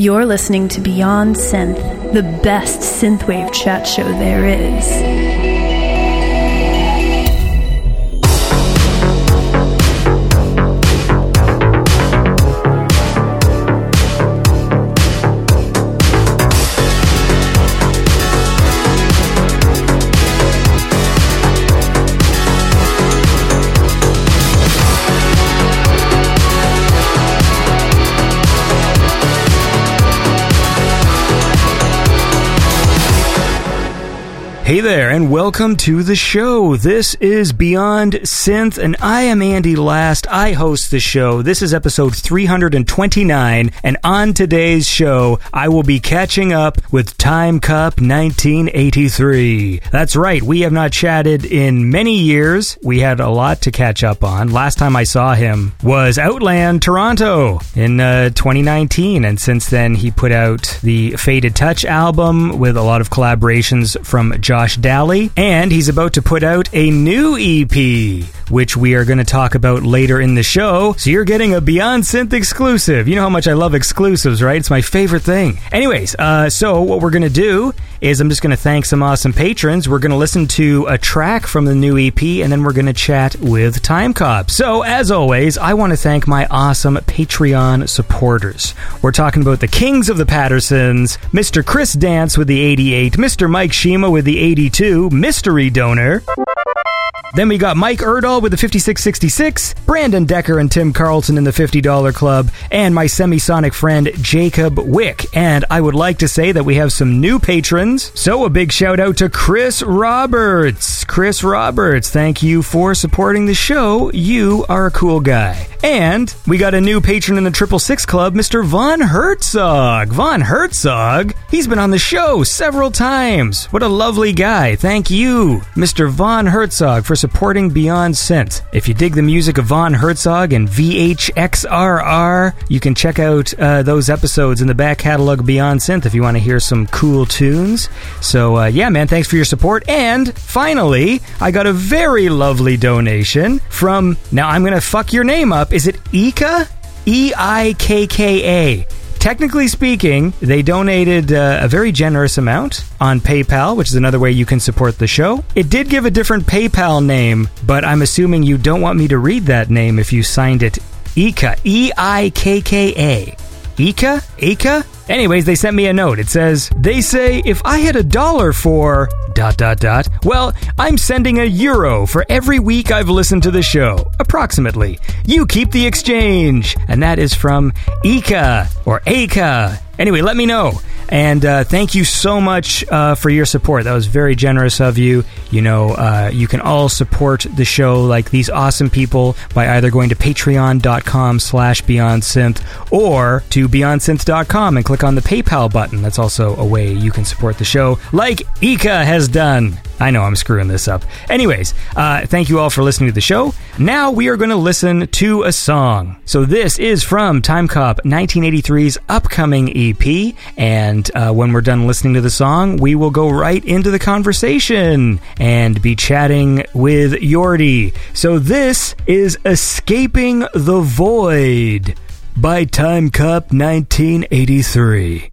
You're listening to Beyond Synth, the best synthwave chat show there is. Hey there, and welcome to the show. This is Beyond Synth, and I am Andy Last. I host the show. This is episode 329, and on today's show, I will be catching up with Time Cop 1983. That's right, we have not chatted in many years. We had a lot to catch up on. Last time I saw him was Outland Toronto in uh, 2019, and since then, he put out the Faded Touch album with a lot of collaborations from Josh Josh Daly, and he's about to put out a new EP, which we are going to talk about later in the show. So you're getting a Beyond Synth exclusive. You know how much I love exclusives, right? It's my favorite thing. Anyways, uh, so what we're going to do is I'm just going to thank some awesome patrons. We're going to listen to a track from the new EP, and then we're going to chat with Time Cop. So, as always, I want to thank my awesome Patreon supporters. We're talking about the Kings of the Pattersons, Mr. Chris Dance with the 88, Mr. Mike Shima with the 82, Mystery Donor. Then we got Mike Erdahl with the 5666, Brandon Decker and Tim Carlton in the $50 club, and my semisonic friend Jacob Wick. And I would like to say that we have some new patrons. So a big shout out to Chris Roberts. Chris Roberts, thank you for supporting the show. You are a cool guy. And we got a new patron in the Triple Six Club, Mr. Von Herzog. Von Herzog? He's been on the show several times. What a lovely guy. Thank you, Mr. Von Herzog, for supporting Beyond Synth. If you dig the music of Von Herzog and VHXRR, you can check out uh, those episodes in the back catalog Beyond Synth if you want to hear some cool tunes. So, uh, yeah, man, thanks for your support. And finally, I got a very lovely donation from, now I'm going to fuck your name up. Is it Ika? E I K K A. Technically speaking, they donated uh, a very generous amount on PayPal, which is another way you can support the show. It did give a different PayPal name, but I'm assuming you don't want me to read that name if you signed it Ika. E I K K A. Ika? Ika? Anyways, they sent me a note. It says, They say if I had a dollar for dot dot dot, well, I'm sending a euro for every week I've listened to the show. Approximately. You keep the exchange. And that is from Ika or Aka. Anyway, let me know. And uh, thank you so much uh, for your support. That was very generous of you. You know, uh, you can all support the show like these awesome people by either going to patreon.com slash beyondsynth or to beyondsynth.com and click on the PayPal button. That's also a way you can support the show like Ika has done. I know I'm screwing this up. Anyways, uh, thank you all for listening to the show. Now we are going to listen to a song. So this is from Time Cop 1983's upcoming EP, and uh, when we're done listening to the song, we will go right into the conversation and be chatting with Yordi. So this is Escaping the Void by Time Cop 1983.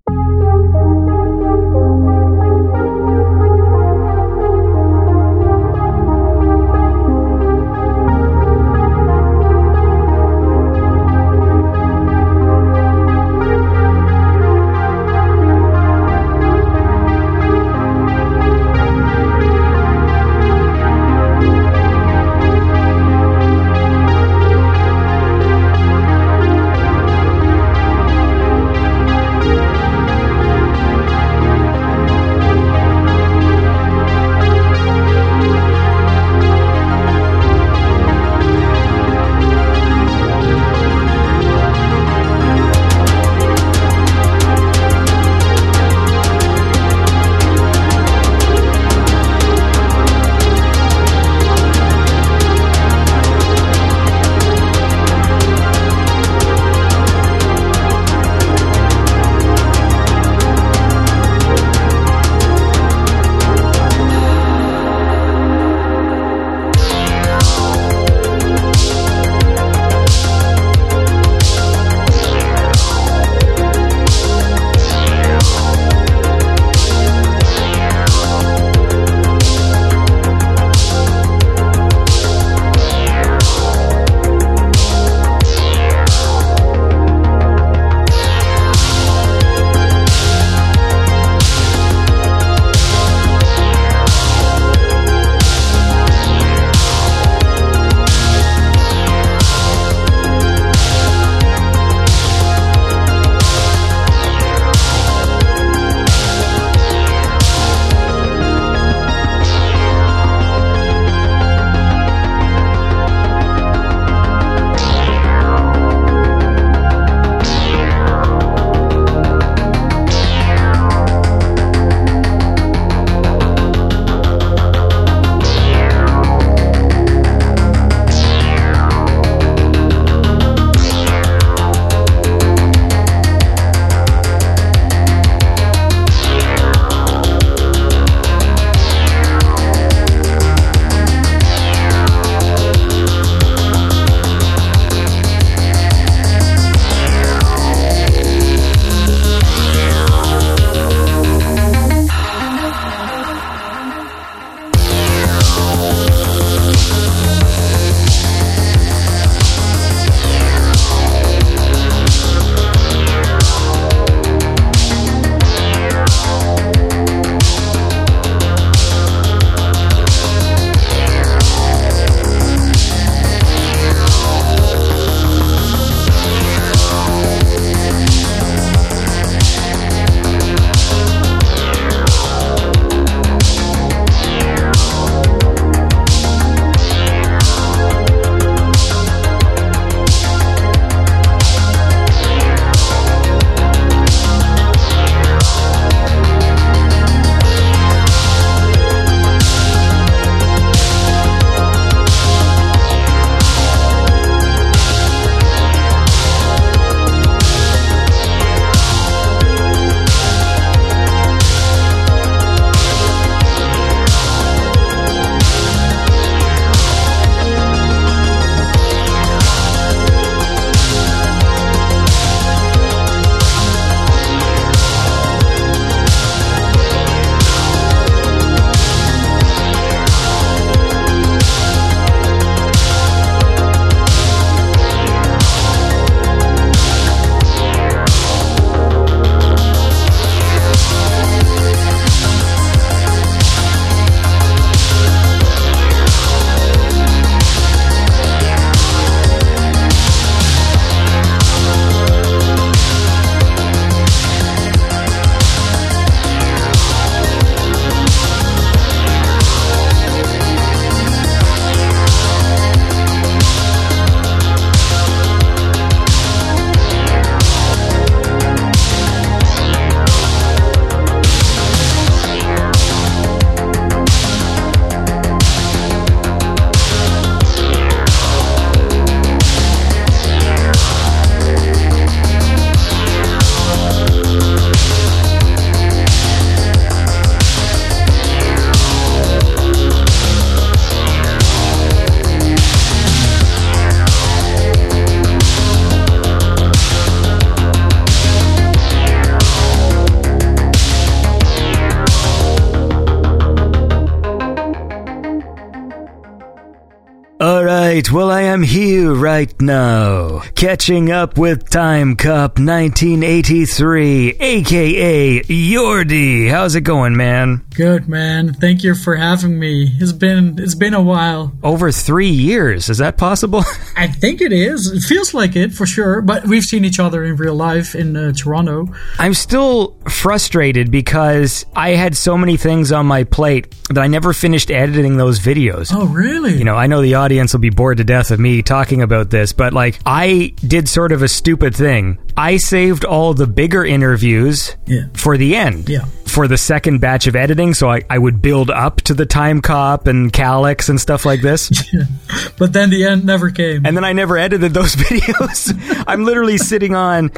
Now, catching up with Time Cop 1983, aka Yordi. How's it going, man? Good man. Thank you for having me. It's been it's been a while. Over three years. Is that possible? I think it is. It feels like it for sure. But we've seen each other in real life in uh, Toronto. I'm still frustrated because I had so many things on my plate that I never finished editing those videos. Oh, really? You know, I know the audience will be bored to death of me talking about this, but like, I did sort of a stupid thing. I saved all the bigger interviews Yeah. for the end. Yeah. For the second batch of editing, so I, I would build up to the Time Cop and Kalax and stuff like this. But then the end never came. and then I never edited those videos. I'm literally sitting on.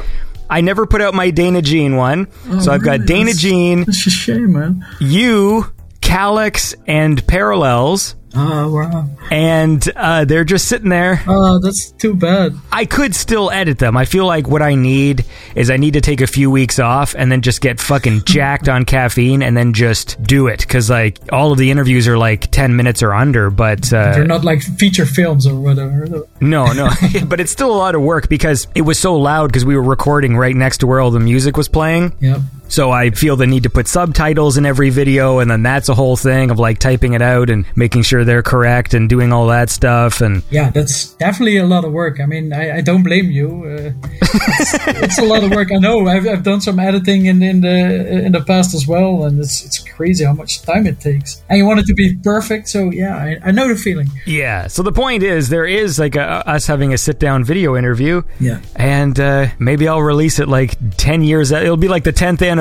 I never put out my Dana Jean one, oh, so I've got Oh. Dana Jean, It's a shame, man. you, Kalax, and Parallels, Oh, wow. and uh, they're just sitting there. Oh, that's too bad. I could still edit them. I feel like what I need is I need to take a few weeks off and then just get fucking jacked on caffeine and then just do it because like all of the interviews are like ten minutes or under. But uh, They're not like feature films or whatever. No, no, but it's still a lot of work because it was so loud because we were recording right next to where all the music was playing. Yep. So I feel the need to put subtitles in every video, and then that's a whole thing of like typing it out and making sure they're correct and doing all that stuff. And Yeah, that's definitely a lot of work. I mean, I, I don't blame you. Uh, it's, it's a lot of work. I know. I've, I've done some editing in, in the in the past as well, and it's it's crazy how much time it takes. And you want it to be perfect, so yeah, I, I know the feeling. yeah, so the point is, there is like a, us having a sit down video interview. Yeah. And uh, maybe I'll release it like 10 years. It'll be like the 10th anniversary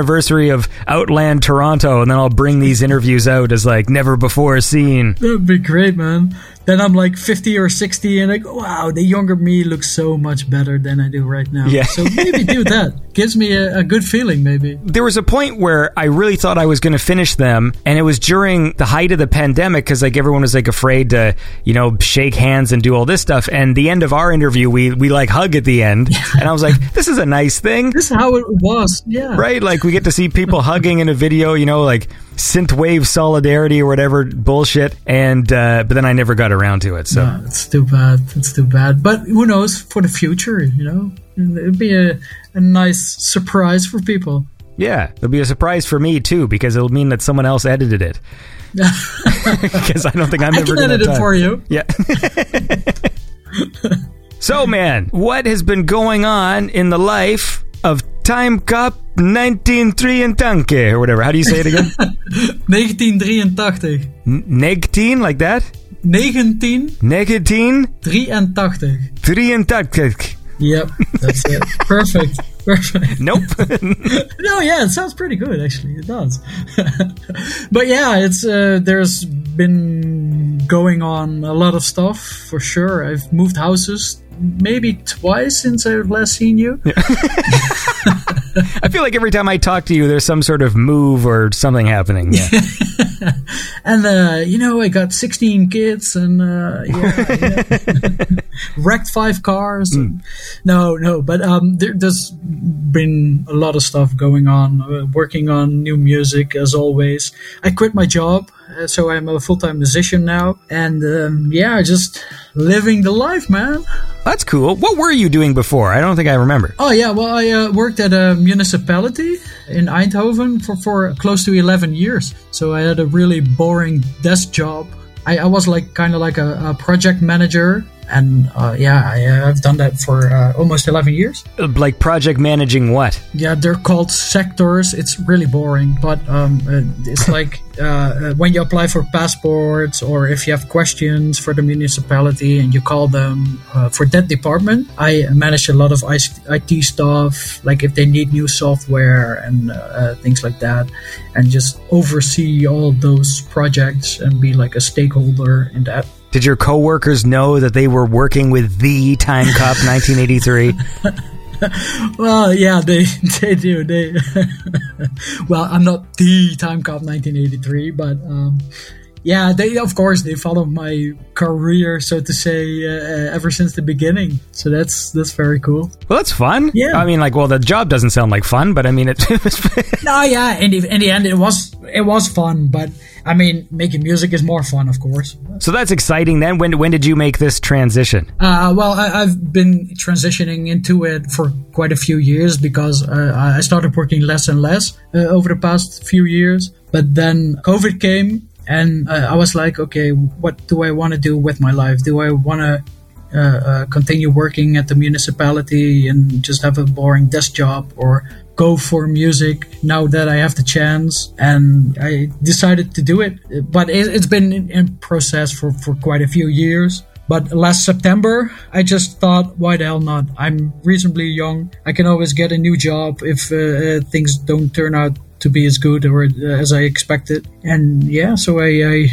of Outland Toronto, and then I'll bring these interviews out as like never before seen. That'd be great, man. Then I'm like 50 or 60, and like, wow, the younger me looks so much better than I do right now. Yeah. So maybe do that. Gives me a, a good feeling, maybe. there was a point where I really thought I was going to finish them, and it was during the height of the pandemic because like everyone was like afraid to, you know, shake hands and do all this stuff. And the end of our interview, we we like hug at the end, and I was like, this is a nice thing. This is how it was. Yeah. Right, like we get to see people hugging in a video, you know, like synthwave solidarity or whatever bullshit, and uh, but then I never got around to it. So Oh, it's too bad. It's too bad. But who knows for the future, you know? It'd be a, a nice surprise for people. yeah, it'll be a surprise for me too because it'll mean that someone else edited it. Because I don't think I'm I ever going edit it for you. Yeah. so, man, what has been going on in the life of Time Cop 1983 or whatever? How do you say it again? 1983. N- Negtien, like that? 1983. 1983. Yep, that's it. Perfect. Perfect. Nope. No, yeah, it sounds pretty good actually. It does. but yeah, it's uh, there's been going on a lot of stuff for sure. I've moved houses maybe twice since I've last seen you. I feel like every time I talk to you, there's some sort of move or something happening. Yeah. And uh, you know, I got 16 kids and uh, yeah, yeah. wrecked five cars. And, no, no, but um, there, there's been a lot of stuff going on. Uh, working on new music as always. I quit my job, uh, so I'm a full time musician now, and um, yeah, just living the life, man. That's cool. What were you doing before? I don't think I remember. Oh yeah, well I uh, worked at a municipality in Eindhoven for, for close to 11 years. So I had a really boring desk job. I, I was like kind of like a, a project manager, and uh, yeah, I, uh, I've done that for uh, almost 11 years. Like project managing what? Yeah, they're called sectors. It's really boring, but um, uh, it's like uh, uh, when you apply for passports or if you have questions for the municipality and you call them uh, for that department. I manage a lot of IT stuff, like if they need new software and uh, uh, things like that, and just oversee all those projects and be like a stakeholder in that. Did your coworkers know that they were working with the Time Cop 1983? Well, yeah, they they do. They well, I'm not the Time Cop 1983, but um, yeah, they of course they followed my career, so to say, uh, uh, ever since the beginning. So that's that's very cool. Well, that's fun. Yeah. I mean, like, well, the job doesn't sound like fun, but I mean, it. No, yeah, in the in the end, it was it was fun, but I mean, making music is more fun, of course. so that's exciting. Then, when when did you make this transition? Uh, well, I, I've been transitioning into it for quite a few years because uh, I started working less and less uh, over the past few years. But then COVID came, and uh, I was like, okay, what do I want to do with my life? Do I want to uh, uh, continue working at the municipality and just have a boring desk job, or go for music now that I have the chance? And I decided to do it. But it, it's been in, in process for, for quite a few years. But last September, I just thought, why the hell not? I'm reasonably young. I can always get a new job if uh, uh, things don't turn out to be as good or uh, as I expected. And yeah, so I, I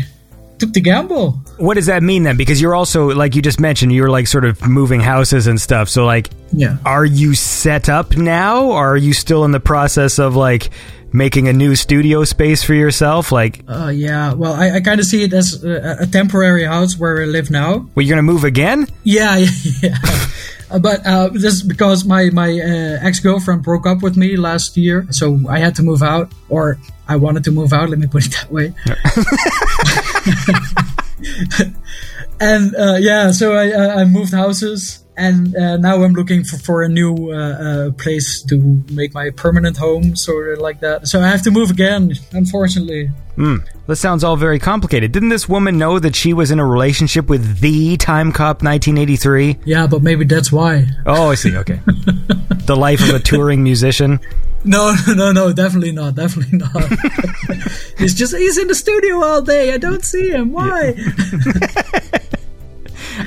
took the gamble. What does that mean then? Because you're also, like you just mentioned, you're like sort of moving houses and stuff. So, like, Yeah. are you set up now, or are you still in the process of like making a new studio space for yourself? Like, Uh, yeah, well, I, I kind of see it as a, a temporary house where I live now. well, you're gonna move again? Yeah, yeah. Uh, but uh, this is because my my uh, ex girlfriend broke up with me last year, so I had to move out, or I wanted to move out. Let me put it that way. and uh, yeah, so I I moved houses, and uh, now I'm looking for, for a new uh, uh, place to make my permanent home, sort of like that. So I have to move again, unfortunately. Hmm. This sounds all very complicated. Didn't this woman know that she was in a relationship with the Time Cop 1983? Yeah, but maybe that's why. Oh, I see. Okay. the life of a touring musician. No, no, no, definitely not. Definitely not. he's just he's in the studio all day. I don't see him. Why?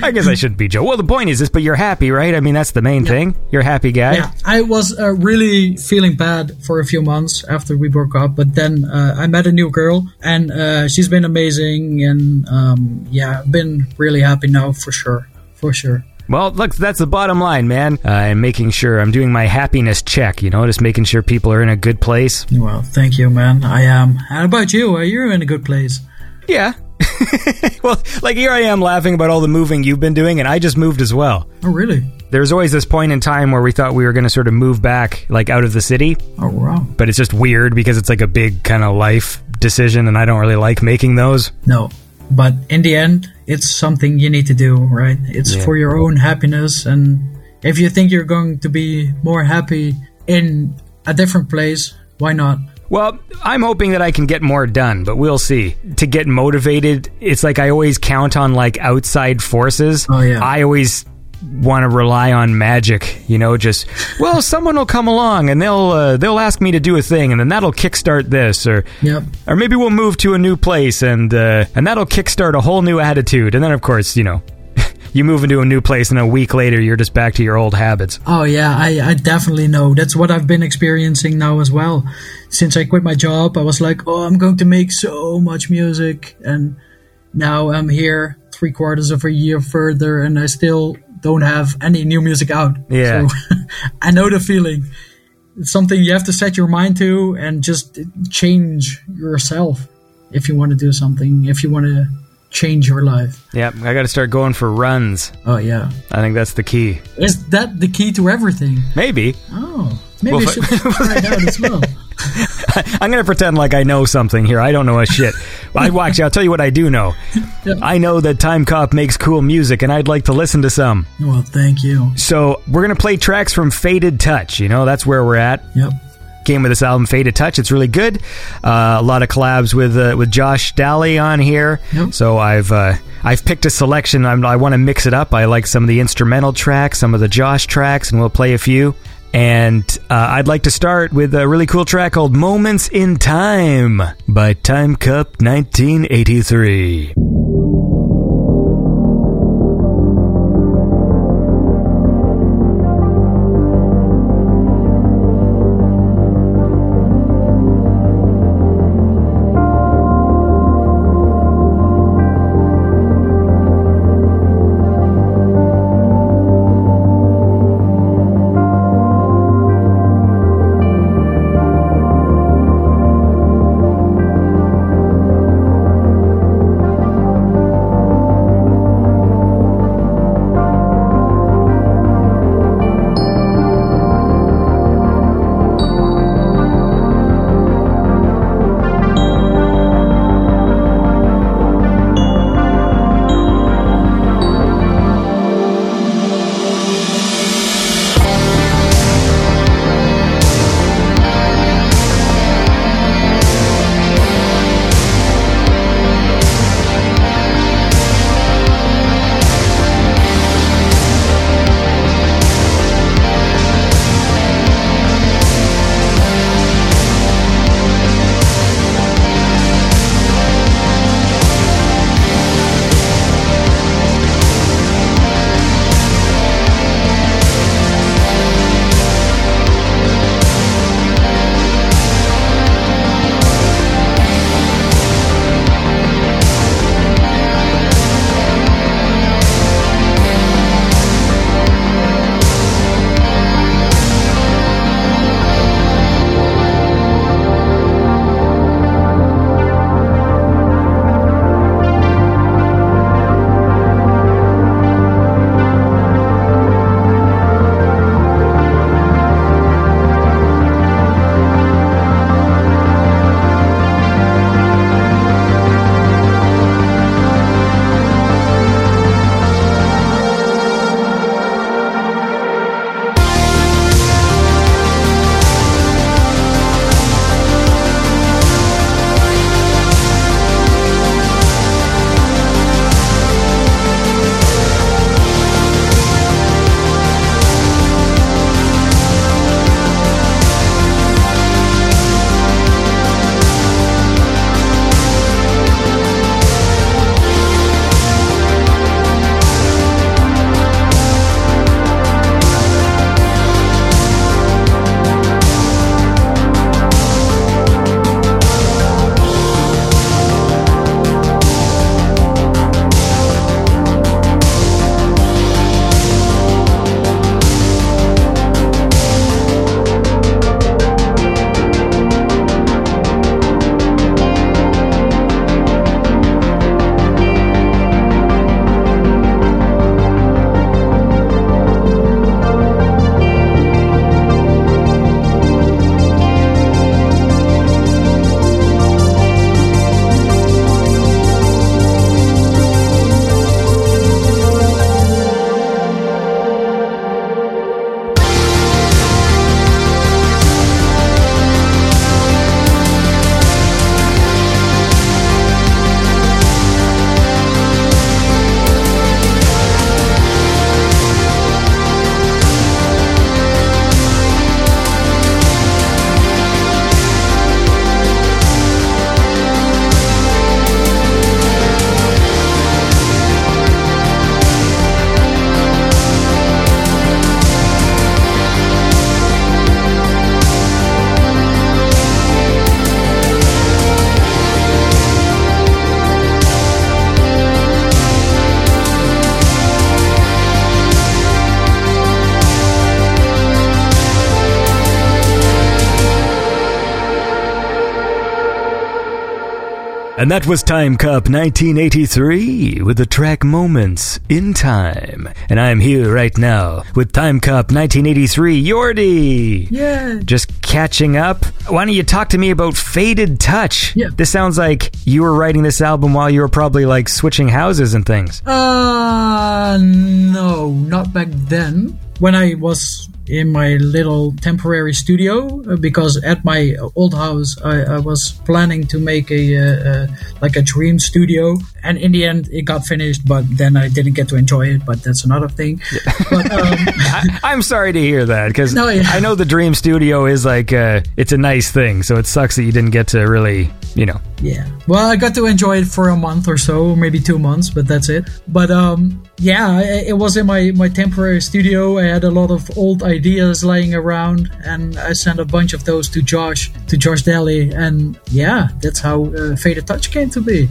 I guess I shouldn't be Joe. Well, the point is this, but you're happy, right? I mean, that's the main thing. You're a happy guy. Yeah, I was uh, really feeling bad for a few months after we broke up, but then uh, I met a new girl, and uh, she's been amazing, and um, yeah, I've been really happy now for sure, for sure. Well, look, that's the bottom line, man. Uh, I'm making sure I'm doing my happiness check, you know, just making sure people are in a good place. Well, thank you, man. I am. How about you? Are you in a good place? Yeah. well, like here I am laughing about all the moving you've been doing, and I just moved as well. Oh, really? There's always this point in time where we thought we were going to sort of move back, like out of the city, Oh, wow. but it's just weird because it's like a big kind of life decision, and I don't really like making those. No, but in the end, it's something you need to do, right? It's Yeah. for your own happiness, and if you think you're going to be more happy in a different place, why not? Well, I'm hoping that I can get more done, but we'll see. To get motivated, it's like I always count on like outside forces. Oh, yeah. I always want to rely on magic, you know, just well, someone will come along and they'll uh, they'll ask me to do a thing and then that'll kickstart this or Yep. or maybe we'll move to a new place and uh, and that'll kickstart a whole new attitude. And then of course, you know, you move into a new place and a week later you're just back to your old habits. Oh yeah, I, I definitely know. That's what I've been experiencing now as well. Since I quit my job, I was like, oh, I'm going to make so much music, and now I'm here three quarters of a year further, and I still don't have any new music out. Yeah. So I know the feeling. It's something you have to set your mind to and just change yourself if you want to do something. If you want to change your life. Yep, I got to start going for runs. Oh yeah, I think that's the key. is that the key to everything? Maybe. Oh, maybe Well, I should try it out as well. I'm gonna pretend like I know something here. I don't know a shit. I well, actually, I'll tell you what I do know. I know that Time Cop makes cool music, and I'd like to listen to some. Well, thank you. So we're gonna play tracks from Faded Touch. You know, that's where we're at. Yep. Came with this album, Faded Touch. It's really good. Uh, a lot of collabs with uh, with Josh Daly on here. Yep. So I've uh, I've picked a selection. I'm, I want to mix it up. I like some of the instrumental tracks, some of the Josh tracks, and we'll play a few. And uh, I'd like to start with a really cool track called "Moments in Time" by Time Cop 1983. And that was Time Cop 1983 with the track Moments in Time. And I'm here right now with Time Cop 1983, Yordi. Yeah. Just catching up. Why don't you talk to me about Faded Touch? Yeah. This sounds like you were writing this album while you were probably like switching houses and things. Uh, no, not back then. When I was in my little temporary studio, uh, because at my old house I, I was planning to make a uh, uh, like a dream studio, and in the end it got finished, but then I didn't get to enjoy it. But that's another thing. But, um, I, I'm sorry to hear that because No, yeah. I know the Dream Studio is like uh, it's a nice thing, so it sucks that you didn't get to really, you know. Yeah. Well, I got to enjoy it for a month or so, maybe two months, but that's it. But um, yeah, it it was in my my temporary studio. I had a lot of old ideas lying around, and I sent a bunch of those to Josh, to Josh Daly, and yeah, that's how uh, Faded Touch came to be.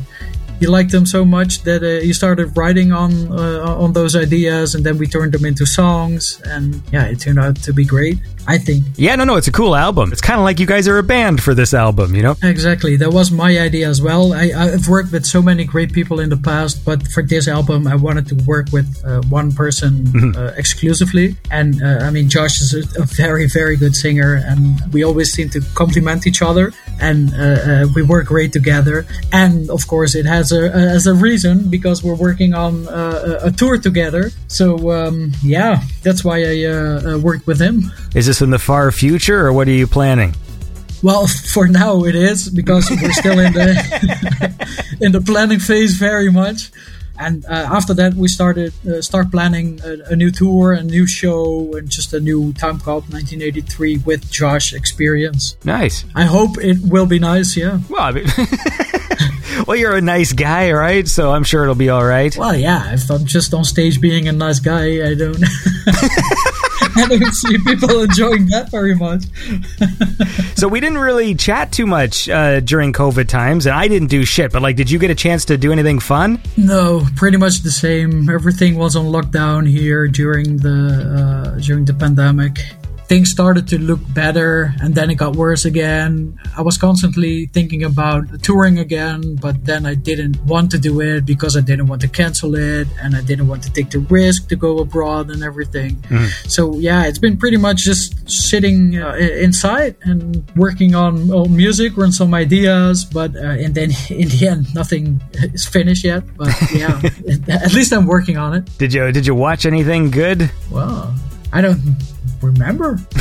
He liked them so much that uh, he started writing on uh, on those ideas, and then we turned them into songs, and yeah, it turned out to be great. I think. Yeah, no, no, it's a cool album. It's kind of like you guys are a band for this album, you know? Exactly, that was my idea as well. I, I've worked with so many great people in the past, but for this album, I wanted to work with uh, one person uh, exclusively. And uh, I mean, Josh is a, a very, very good singer, and we always seem to complement each other, and uh, uh, we work great together. And of course, it has a as a reason because we're working on uh, a a tour together. So um, yeah, that's why I uh, uh, worked with him. Is this in the far future or what are you planning? Well, for now it is because we're still in the in the planning phase very much. And uh, after that, we started uh, start planning a, a new tour, a new show, and just a new Time Cop 1983 with Josh experience. Nice. I hope it will be nice. Yeah. Well, I mean, well, you're a nice guy, right? So I'm sure it'll be all right. Well, yeah. If I'm just on stage being a nice guy, I don't. I don't see people enjoying that very much. So we didn't really chat too much uh, during COVID times, and I didn't do shit. But like, did you get a chance to do anything fun? No, pretty much the same. Everything was on lockdown here during the uh, during the pandemic. Things started to look better, and then it got worse again. I was constantly thinking about touring again, but then I didn't want to do it because I didn't want to cancel it, and I didn't want to take the risk to go abroad and everything. So yeah, it's been pretty much just sitting uh, inside and working on, on music, on some ideas, but uh, and then in the end, nothing is finished yet. But yeah, at least I'm working on it. Did you Did you watch anything good? Well, I don't remember.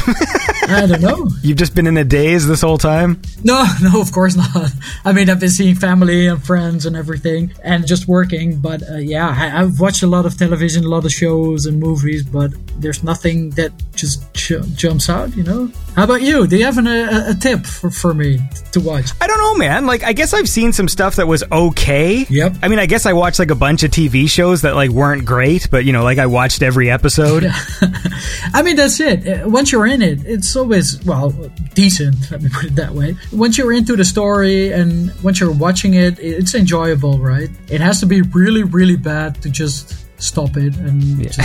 I don't know. You've just been in a daze this whole time. No, no, of course not. I mean, I've been seeing family and friends and everything, and just working. But uh, yeah, I, I've watched a lot of television, a lot of shows and movies, but there's nothing that just j- jumps out. You know? How about you? Do you have an, a, a tip for, for me to watch? I don't know, man. Like, I guess I've seen some stuff that was okay. Yep. I mean, I guess I watched like a bunch of TV shows that like weren't great, but you know, like I watched every episode. I mean, that's it. Uh, Once you're in it, it's always, well, decent, let me put it that way. Once you're into the story and once you're watching it, it's enjoyable, right? It has to be really, really bad to just stop it and just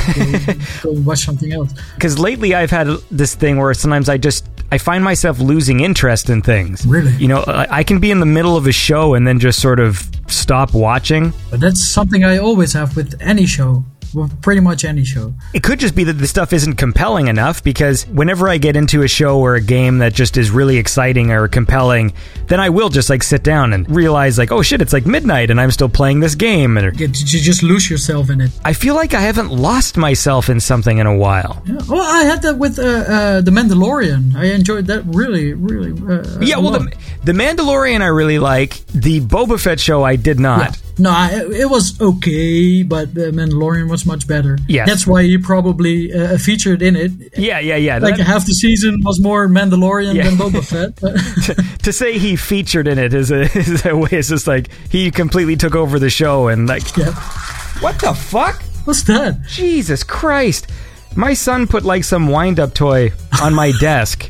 go, go watch something else. Because lately I've had this thing where sometimes I just I find myself losing interest in things. Really? You know, I, I can be in the middle of a show and then just sort of stop watching. But that's something I always have with any show. Well, pretty much any show. It could just be that the stuff isn't compelling enough because whenever I get into a show or a game that just is really exciting or compelling, then I will just like sit down and realize like, oh shit, it's like midnight and I'm still playing this game. And You, you just lose yourself in it. I feel like I haven't lost myself in something in a while. Yeah. Well, I had that with uh, uh, The Mandalorian. I enjoyed that really, really. Uh, Yeah, well, the, the Mandalorian I really like. The Boba Fett show I did not. No, I, it was okay, but The Mandalorian was much better. Yeah, That's why he probably uh, featured in it. Yeah, yeah, yeah. Like That- half the season was more Mandalorian Yeah. than Boba Fett. But to say he featured in it is a, is a way. It's just like he completely took over the show and like, yeah. what the fuck? What's that? Jesus Christ! My son put like some wind-up toy on my desk.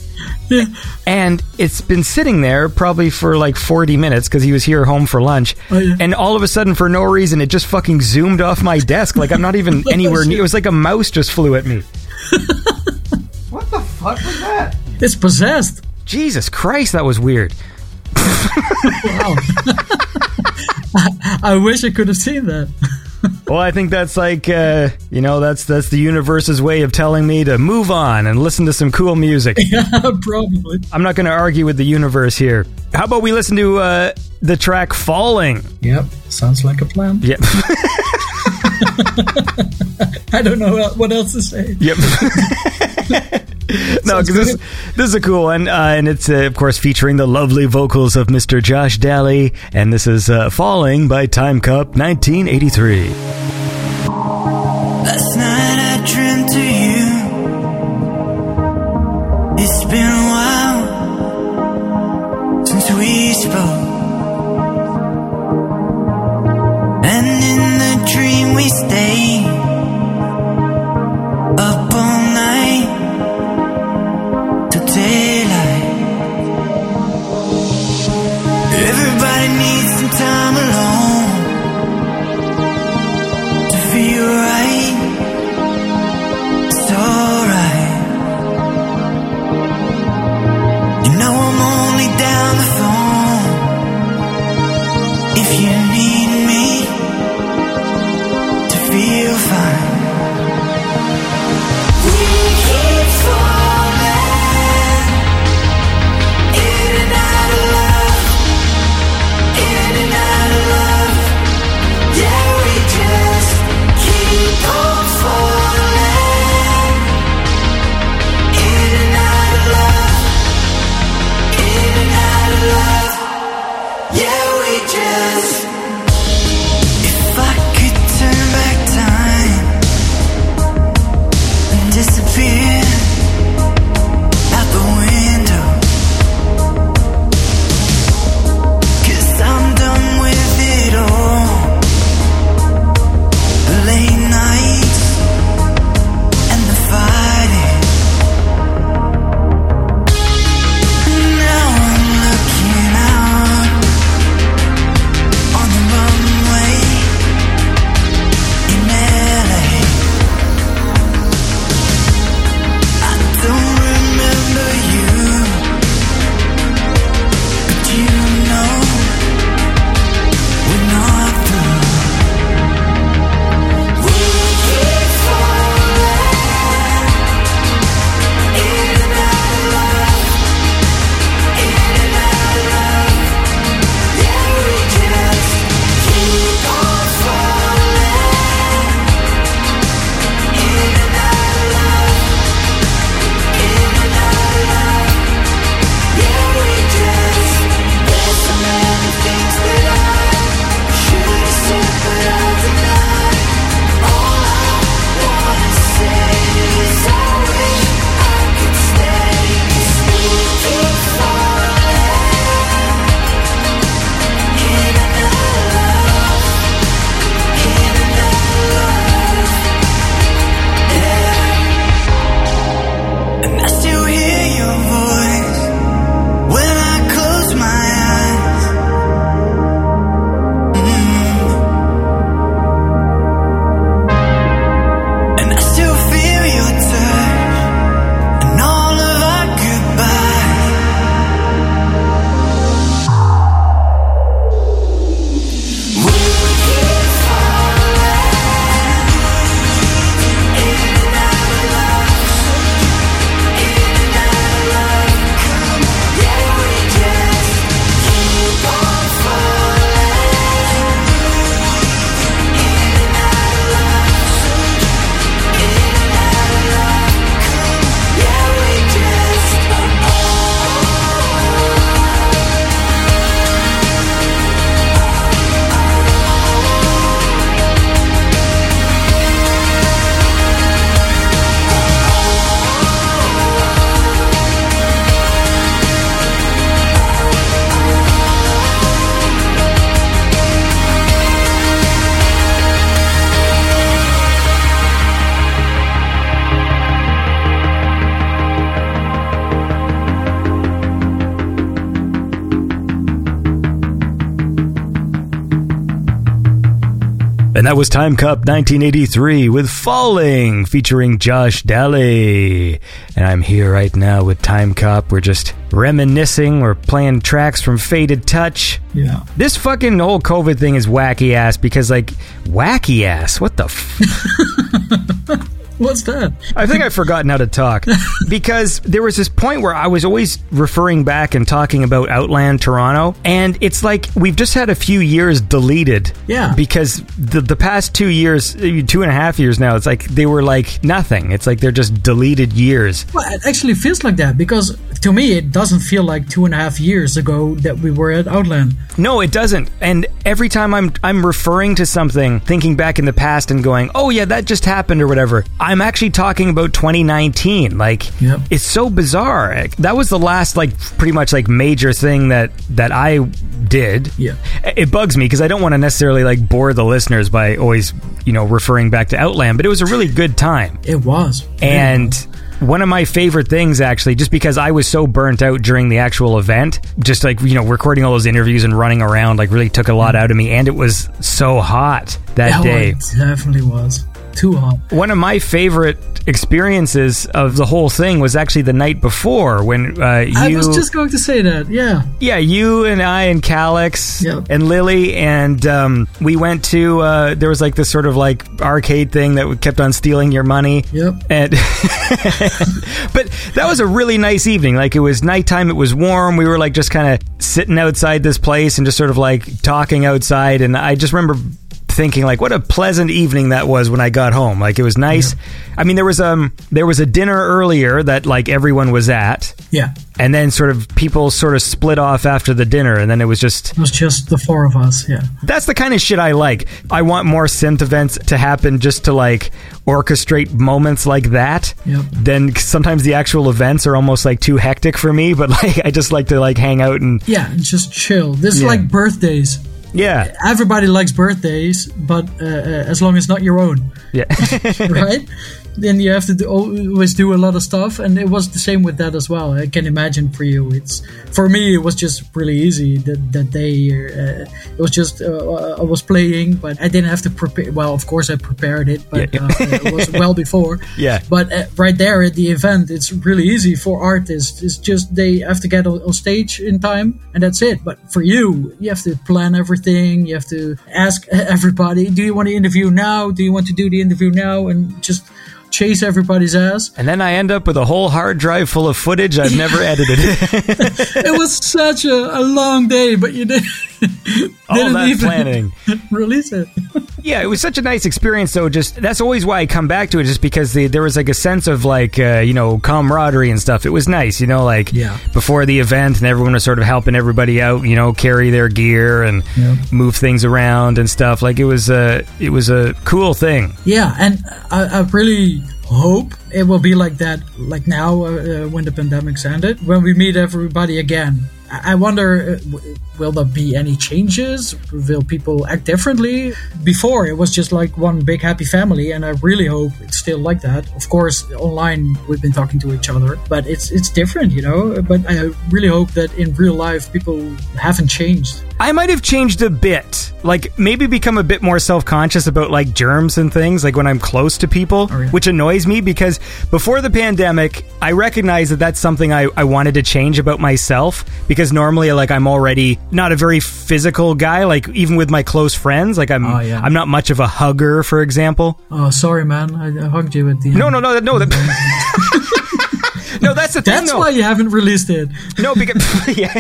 Yeah. And it's been sitting there probably for like 40 minutes because he was here home for lunch. Oh, yeah. And all of a sudden, for no reason, it just fucking zoomed off my desk. Like I'm not even anywhere near. It was like a mouse just flew at me. what the fuck was that? It's possessed. Jesus Christ, that was weird. wow. I wish I could have seen that. Well, I think that's like uh, you know that's that's the universe's way of telling me to move on and listen to some cool music. yeah, probably. I'm not going to argue with the universe here. How about we listen to uh, the track "Falling"? Yep, sounds like a plan. Yep. I don't know what else to say. Yep. no, because this, this is a cool one, uh, and it's uh, of course featuring the lovely vocals of Mr. Josh Daly, and this is uh, "Falling" by Time Cop, 1983. Last night I dreamt of you. It's been Time Cop 1983 with Falling featuring Josh Dally. And I'm here right now with Time Cop. We're just reminiscing. We're playing tracks from Faded Touch. Yeah. This fucking whole COVID thing is wacky ass because, like, wacky ass? What the f- What's that? I think I've forgotten how to talk because there was this point where I was always referring back and talking about Outland Toronto, and it's like we've just had a few years deleted. Yeah. Because the the past two years, two and a half years now, it's like they were like nothing. It's like they're just deleted years. Well, it actually feels like that because to me, it doesn't feel like two and a half years ago that we were at Outland. No, it doesn't. And every time I'm I'm referring to something, thinking back in the past and going, "Oh yeah, that just happened" or whatever. I'm actually talking about 2019. Like Yep. it's so bizarre. That was the last like pretty much like major thing that that I did. Yeah. It bugs me because I don't want to necessarily like bore the listeners by always, you know, referring back to Outland, but it was a really good time. It was. And one of my favorite things, actually, just because I was so burnt out during the actual event, just like, you know, recording all those interviews and running around, like, really took a lot mm. out of me. And it was so hot that Oh, day. it definitely was. Too hot. One of my favorite experiences of the whole thing was actually the night before when uh, you. I was just going to say that. Yeah. Yeah, you and I and Kalax Yep. and Lily and um, we went to uh, there was like this sort of like arcade thing that kept on stealing your money. Yep. And but that was a really nice evening. Like it was nighttime, it was warm. We were like just kind of sitting outside this place and just sort of like talking outside. And I just remember thinking like what a pleasant evening that was when I got home. Like it was nice. I mean there was um there was a dinner earlier that like everyone was at Yeah. and then sort of people sort of split off after the dinner and then it was just It was just the four of us. Yeah. that's the kind of shit I like. I want more synth events to happen just to like orchestrate moments like that. Yep. Then sometimes the actual events are almost like too hectic for me, but like I just like to like hang out and Yeah. Just chill. This is like birthdays. Yeah. Everybody likes birthdays, but uh, uh, as long as not your own. Yeah. right? then you have to do, always do a lot of stuff, and it was the same with that as well. I can imagine for you, it's for me it was just really easy that that day. Uh, it was just uh, I was playing, but I didn't have to prepare. Well, of course I prepared it, but Yeah. uh, it was well before. Yeah. But uh, right there at the event, it's really easy for artists. It's just they have to get on, on stage in time, and that's it. But for you, you have to plan everything. You have to ask everybody, "Do you want to interview now? Do you want to do the interview now?" And just chase everybody's ass. and then I end up with a whole hard drive full of footage I've never edited. It was such a, a long day, but you did, All that planning. release it. Yeah, it was such a nice experience. Though, just that's always why I come back to it, just because the, there was like a sense of like uh, you know camaraderie and stuff. It was nice, you know, like Yeah. before the event, and everyone was sort of helping everybody out, you know, carry their gear and Yeah. move things around and stuff. Like it was a it was a cool thing. Yeah, and I, I really hope it will be like that, like now uh, uh, when the pandemic's ended, when we meet everybody again. I wonder, uh, will there be any changes? Will people act differently? Before it was just like one big happy family, and I really hope it's still like that. Of course, online we've been talking to each other, but it's it's different, you know. But I really hope that in real life people haven't changed. I might have changed a bit, like maybe become a bit more self conscious about like germs and things, like when I'm close to people, Oh, yeah. which annoys me because before the pandemic, I recognized that that's something I, I wanted to change about myself because normally, like, I'm already not a very physical guy, like, even with my close friends, like, I'm, Oh, yeah. I'm not much of a hugger, for example. Oh, sorry, man, I, I hugged you at the end. No, no, no, no, that. No, that's the thing. That's though. why you haven't released it. No, because yeah.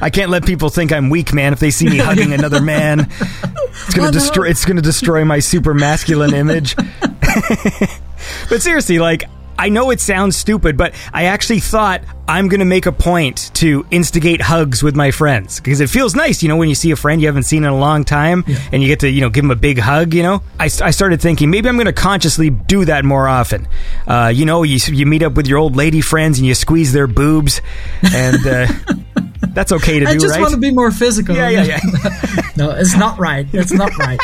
I can't let people think I'm weak, man. If they see me hugging another man, it's gonna Oh, no. destroy. It's gonna destroy my super masculine image. but seriously, like. I know it sounds stupid, but I actually thought I'm going to make a point to instigate hugs with my friends because it feels nice, you know, when you see a friend you haven't seen in a long time and you get to, you know, give them a big hug, you know. I, I started thinking maybe I'm going to consciously do that more often. Uh, you know, you, you meet up with your old lady friends and you squeeze their boobs, and uh, that's okay to I do, I just right? want to be more physical. yeah, yeah, yeah. no, it's not right. It's not right.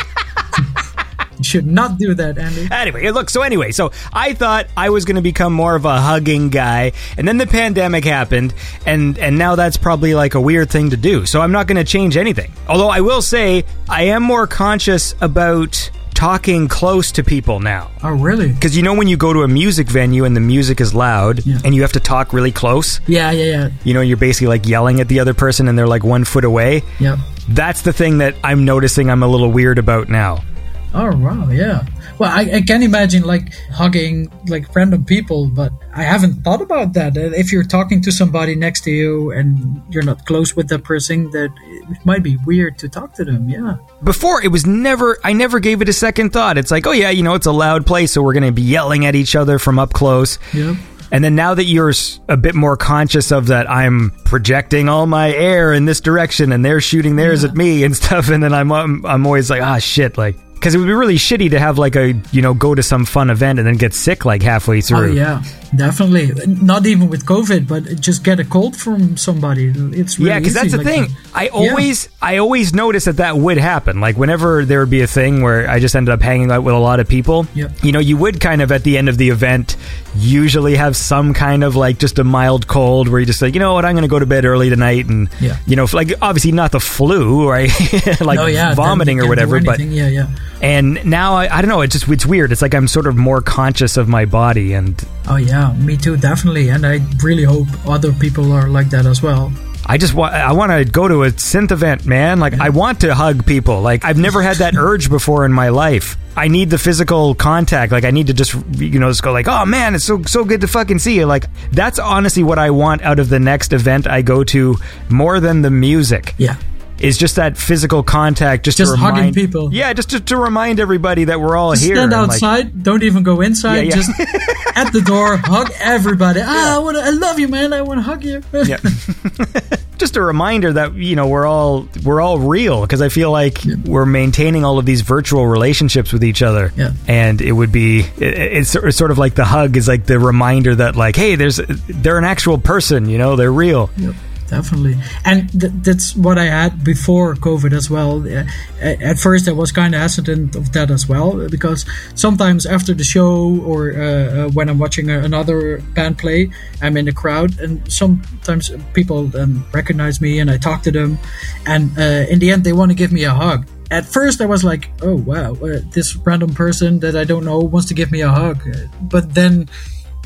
You should not do that, Andy. Anyway, look, so anyway, so I thought I was going to become more of a hugging guy, and then the pandemic happened, and and now that's probably like a weird thing to do. So I'm not going to change anything. Although I will say I am more conscious about talking close to people now. Oh, really? Because you know when you go to a music venue and the music is loud Yeah. and you have to talk really close, Yeah, yeah, yeah. you know, you're basically like yelling at the other person and they're like one foot away. Yep. That's the thing that I'm noticing I'm a little weird about now. Oh wow, yeah. Well, I, I can imagine like hugging like random people, but I haven't thought about that. Uh, If you're talking to somebody next to you and you're not close with that person, that it might be weird to talk to them. Yeah. Before it was never I never gave it a second thought. It's like, oh yeah, you know, it's a loud place, so we're going to be yelling at each other from up close. Yep. And then now that you're a bit more conscious of that, I'm projecting all my air in this direction, and they're shooting theirs at me and stuff. And then I'm I'm, I'm always like, ah, shit, like. Because it would be really shitty to have like a you know go to some fun event and then get sick like halfway oh, through. Oh yeah, definitely. Not even with COVID, but just get a cold from somebody. It's really yeah, because that's the like thing. that. I Yeah. always, I always noticed that that would happen. Like whenever there would be a thing where I just ended up hanging out with a lot of people. Yep. You know, you would kind of at the end of the event usually have some kind of like just a mild cold where you just like, you know what, I'm going to go to bed early tonight, and Yeah. you know, like obviously not the flu, right? like oh yeah, vomiting or whatever, but. yeah, yeah. And now I, I don't know. It's just it's weird. It's like I'm sort of more conscious of my body, and Oh yeah, me too, definitely. And I really hope other people are like that as well. I just want I want to go to a synth event, man. Like I want to hug people. Like I've never had that urge before in my life. I need the physical contact. Like I need to just you know just go like, "Oh man, it's so so good to fucking see you." Like that's honestly what I want out of the next event I go to more than the music. Yeah. Is just that physical contact just, Just to hugging people. Yeah, just to, to remind everybody that we're all here. Stand and, like, outside. don't even go inside. Yeah, yeah. Just at the door, hug everybody. Ah, I want. I love you, man. I want to hug you. Yeah. just a reminder that you know we're all we're all real because I feel like we're maintaining all of these virtual relationships with each other. Yeah. And it would be it, it's, it's sort of like the hug is like the reminder that like hey there's they're an actual person you know they're real. Yep, definitely. And th- that's what I had before COVID as well. Uh, at first, I was kind of hesitant of that as well because sometimes after the show or uh, uh, when I'm watching another band play, I'm in the crowd and sometimes people um, recognize me and I talk to them. And uh, in the end, they want to give me a hug. At first, I was like, "Oh wow, uh, this random person that I don't know wants to give me a hug," but then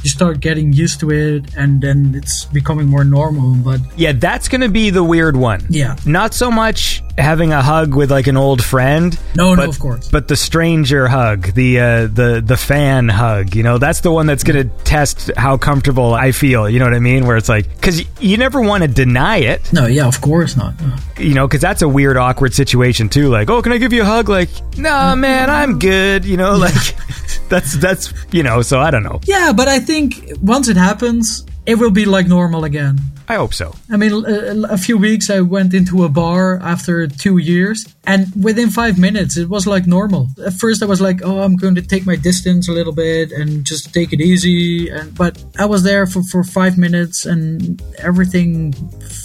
you start getting used to it, and then it's becoming more normal. But Yeah, that's going to be the weird one. Yeah. Not so much having a hug with like an old friend. No, no, of course. But the stranger hug, the uh, the the fan hug, you know, that's the one that's going to test how comfortable I feel. You know what I mean? Where it's like, because you never want to deny it, no, yeah, of course not. No. you know, because that's a weird, awkward situation too. Like, oh, can I give you a hug? Like, nah, man, I'm good. You know, like that's that's you know. So I don't know. Yeah, but I think once it happens, it will be like normal again. I hope so. I mean, a, a few weeks I went into a bar after two years, and within five minutes it was like normal. At first I was like, "Oh, I'm going to take my distance a little bit and just take it easy," and but I was there for for five minutes, and everything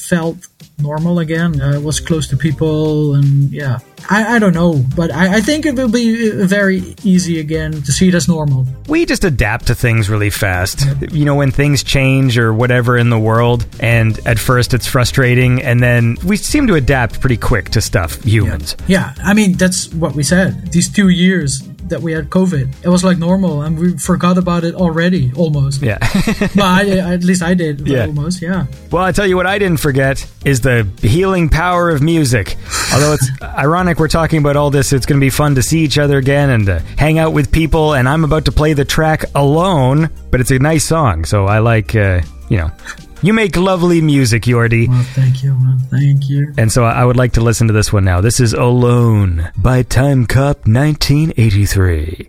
felt normal again. I was close to people, and yeah, I, I don't know, but I, I think it will be uh, very easy again to see it as normal. we just adapt to things really fast. You know, when things change or whatever in the world, and at first it's frustrating, and then we seem to adapt pretty quick to stuff, humans. Yeah, I mean that's what we said. These two years that we had COVID, it was like normal, and we forgot about it already, almost. Yeah. but I, at least I did, Yeah. almost. Yeah. well, I tell you what, I didn't forget is the healing power of music. Although it's ironic we're talking about all this, it's going to be fun to see each other again and to hang out with people. And I'm about to play the track alone, but it's a nice song, so I like, uh, you know. You make lovely music, Jordi. Well, thank you, man. Thank you. And so I would like to listen to this one now. This is Alone by Time Cop 1983.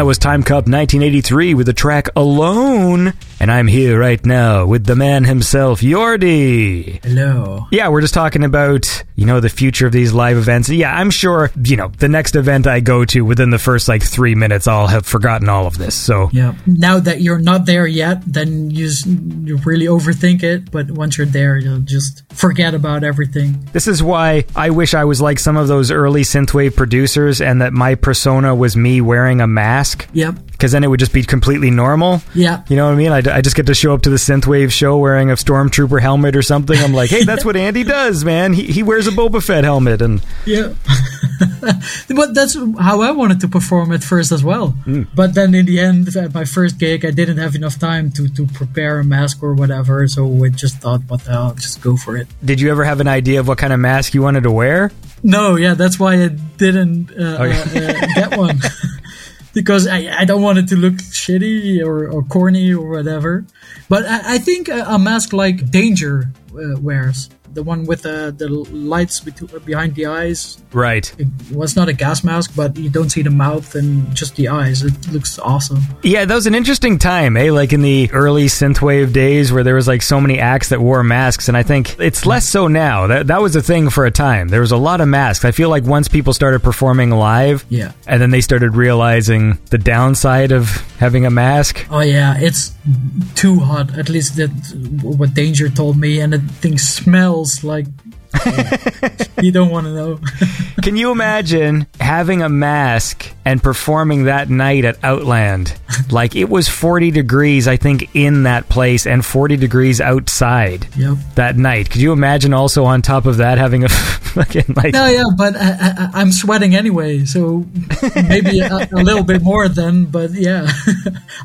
That was Time Cop 1983 with the track Alone. And I'm here right now with the man himself, Jordi. Hello. Yeah, we're just talking about, you know, the future of these live events. Yeah, I'm sure, you know, the next event I go to within the first like three minutes, I'll have forgotten all of this. So, Yeah. Now that you're not there yet, then you s- you really overthink it. But once you're there, you'll just forget about everything. this is why I wish I was like some of those early synthwave producers and that my persona was me wearing a mask. Yep. Because then it would just be completely normal. Yeah. You know what I mean? I, I just get to show up to the synthwave show wearing a stormtrooper helmet or something. I'm like, hey, that's what Andy does, man. He, he wears a Boba Fett helmet, and Yeah. but that's how I wanted to perform at first as well. Hmm. But then in the end, at my first gig, I didn't have enough time to, to prepare a mask or whatever. So I just thought, what the hell, just go for it. Did you ever have an idea of what kind of mask you wanted to wear? No, yeah, that's why I didn't uh, Oh, yeah. uh, uh, get one. because I, I don't want it to look shitty or, or corny or whatever. But I, I think a, a mask like Danger uh, wears, the one with uh, the lights bet- behind the eyes, Right. it was not a gas mask, but you don't see the mouth and just the eyes. It looks awesome. Yeah, that was an interesting time, eh? Like in the early synthwave days where there was like so many acts that wore masks, and I think it's less so now. That that was a thing for a time. There was a lot of masks. I feel like once people started performing live, Yeah. and then they started realizing the downside of having a mask. Oh yeah, it's too hot. At least that what Danger told me, and the thing smells like. you don't want to know. Can you imagine having a mask and performing that night at Outland? Like it was 40 degrees, I think, in that place and 40 degrees outside yep. that night. Could you imagine also on top of that having a fucking like. No, yeah, but I, I, I'm sweating anyway, so maybe a, a little bit more then. But yeah,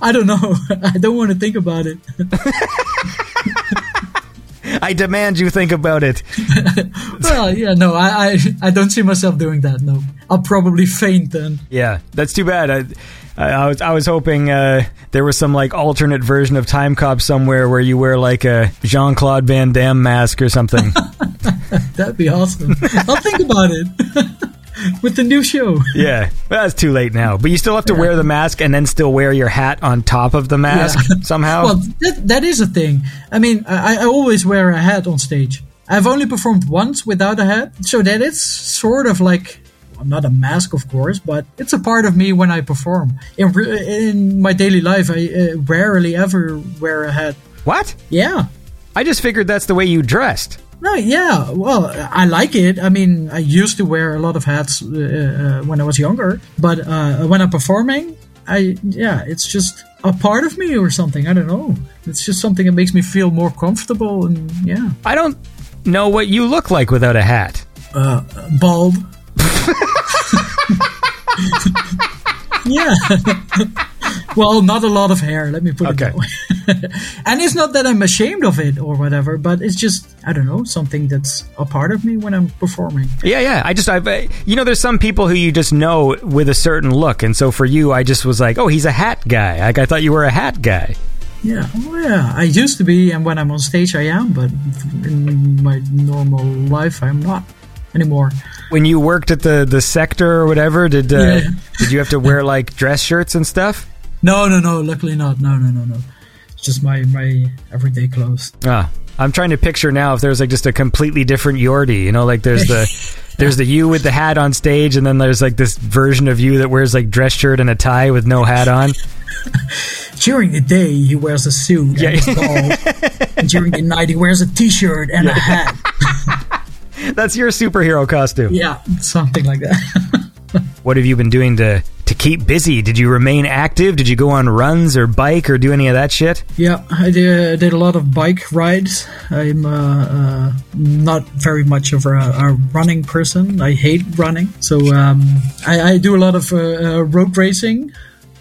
I don't know. I don't want to think about it. I demand you think about it. Well, yeah, no, I, I, I don't see myself doing that. No, I'll probably faint then. Yeah, that's too bad. I, I, I was I was hoping uh, there was some like alternate version of Time Cop somewhere where you wear like a Jean Claude Van Damme mask or something. That'd be awesome. I'll think about it with the new show. yeah, but that's too late now. But you still have to wear the mask and then still wear your hat on top of the mask Yeah. somehow. Well, that, that is a thing. I mean, I, I always wear a hat on stage. I've only performed once without a hat, so that it's sort of like well, not a mask, of course, but it's a part of me when I perform. In re- in my daily life, I uh, rarely ever wear a hat. what? Yeah. I just figured that's the way you dressed. No, yeah. Well, I like it. I mean, I used to wear a lot of hats uh, uh, when I was younger, but uh, when I'm performing, I yeah, it's just a part of me or something. I don't know. It's just something that makes me feel more comfortable and yeah, I don't know what you look like without a hat. uh, bald. yeah. well, not a lot of hair. Let me put Okay. it that way. and it's not that I'm ashamed of it or whatever, but it's just I don't know something that's a part of me when I'm performing. Yeah, yeah. I just, I've, uh, you know, there's some people who you just know with a certain look, and so for you, I just was like, oh, he's a hat guy. Like I thought you were a hat guy. Yeah, well, yeah. I used to be, and when I'm on stage, I am. But in my normal life, I'm not anymore. When you worked at the the sector or whatever, did uh, Yeah. did you have to wear like dress shirts and stuff? No, no, no. Luckily, not. No, no, no, no. It's just my my everyday clothes. Ah, I'm trying to picture now if there's like just a completely different Jordi. You know, like there's the there's the you with the hat on stage, and then there's like this version of you that wears like dress shirt and a tie with no hat on. During the day, he wears a suit Yeah. and bald. and during the night, he wears a t-shirt and a hat. That's your superhero costume. Yeah, something like that. What have you been doing to keep busy? Did you remain active? Did you go on runs or bike or do any of that shit? Yeah, I did, did a lot of bike rides. I'm uh, uh, not very much of a, a running person. I hate running. So um, I, I do a lot of uh, uh, road racing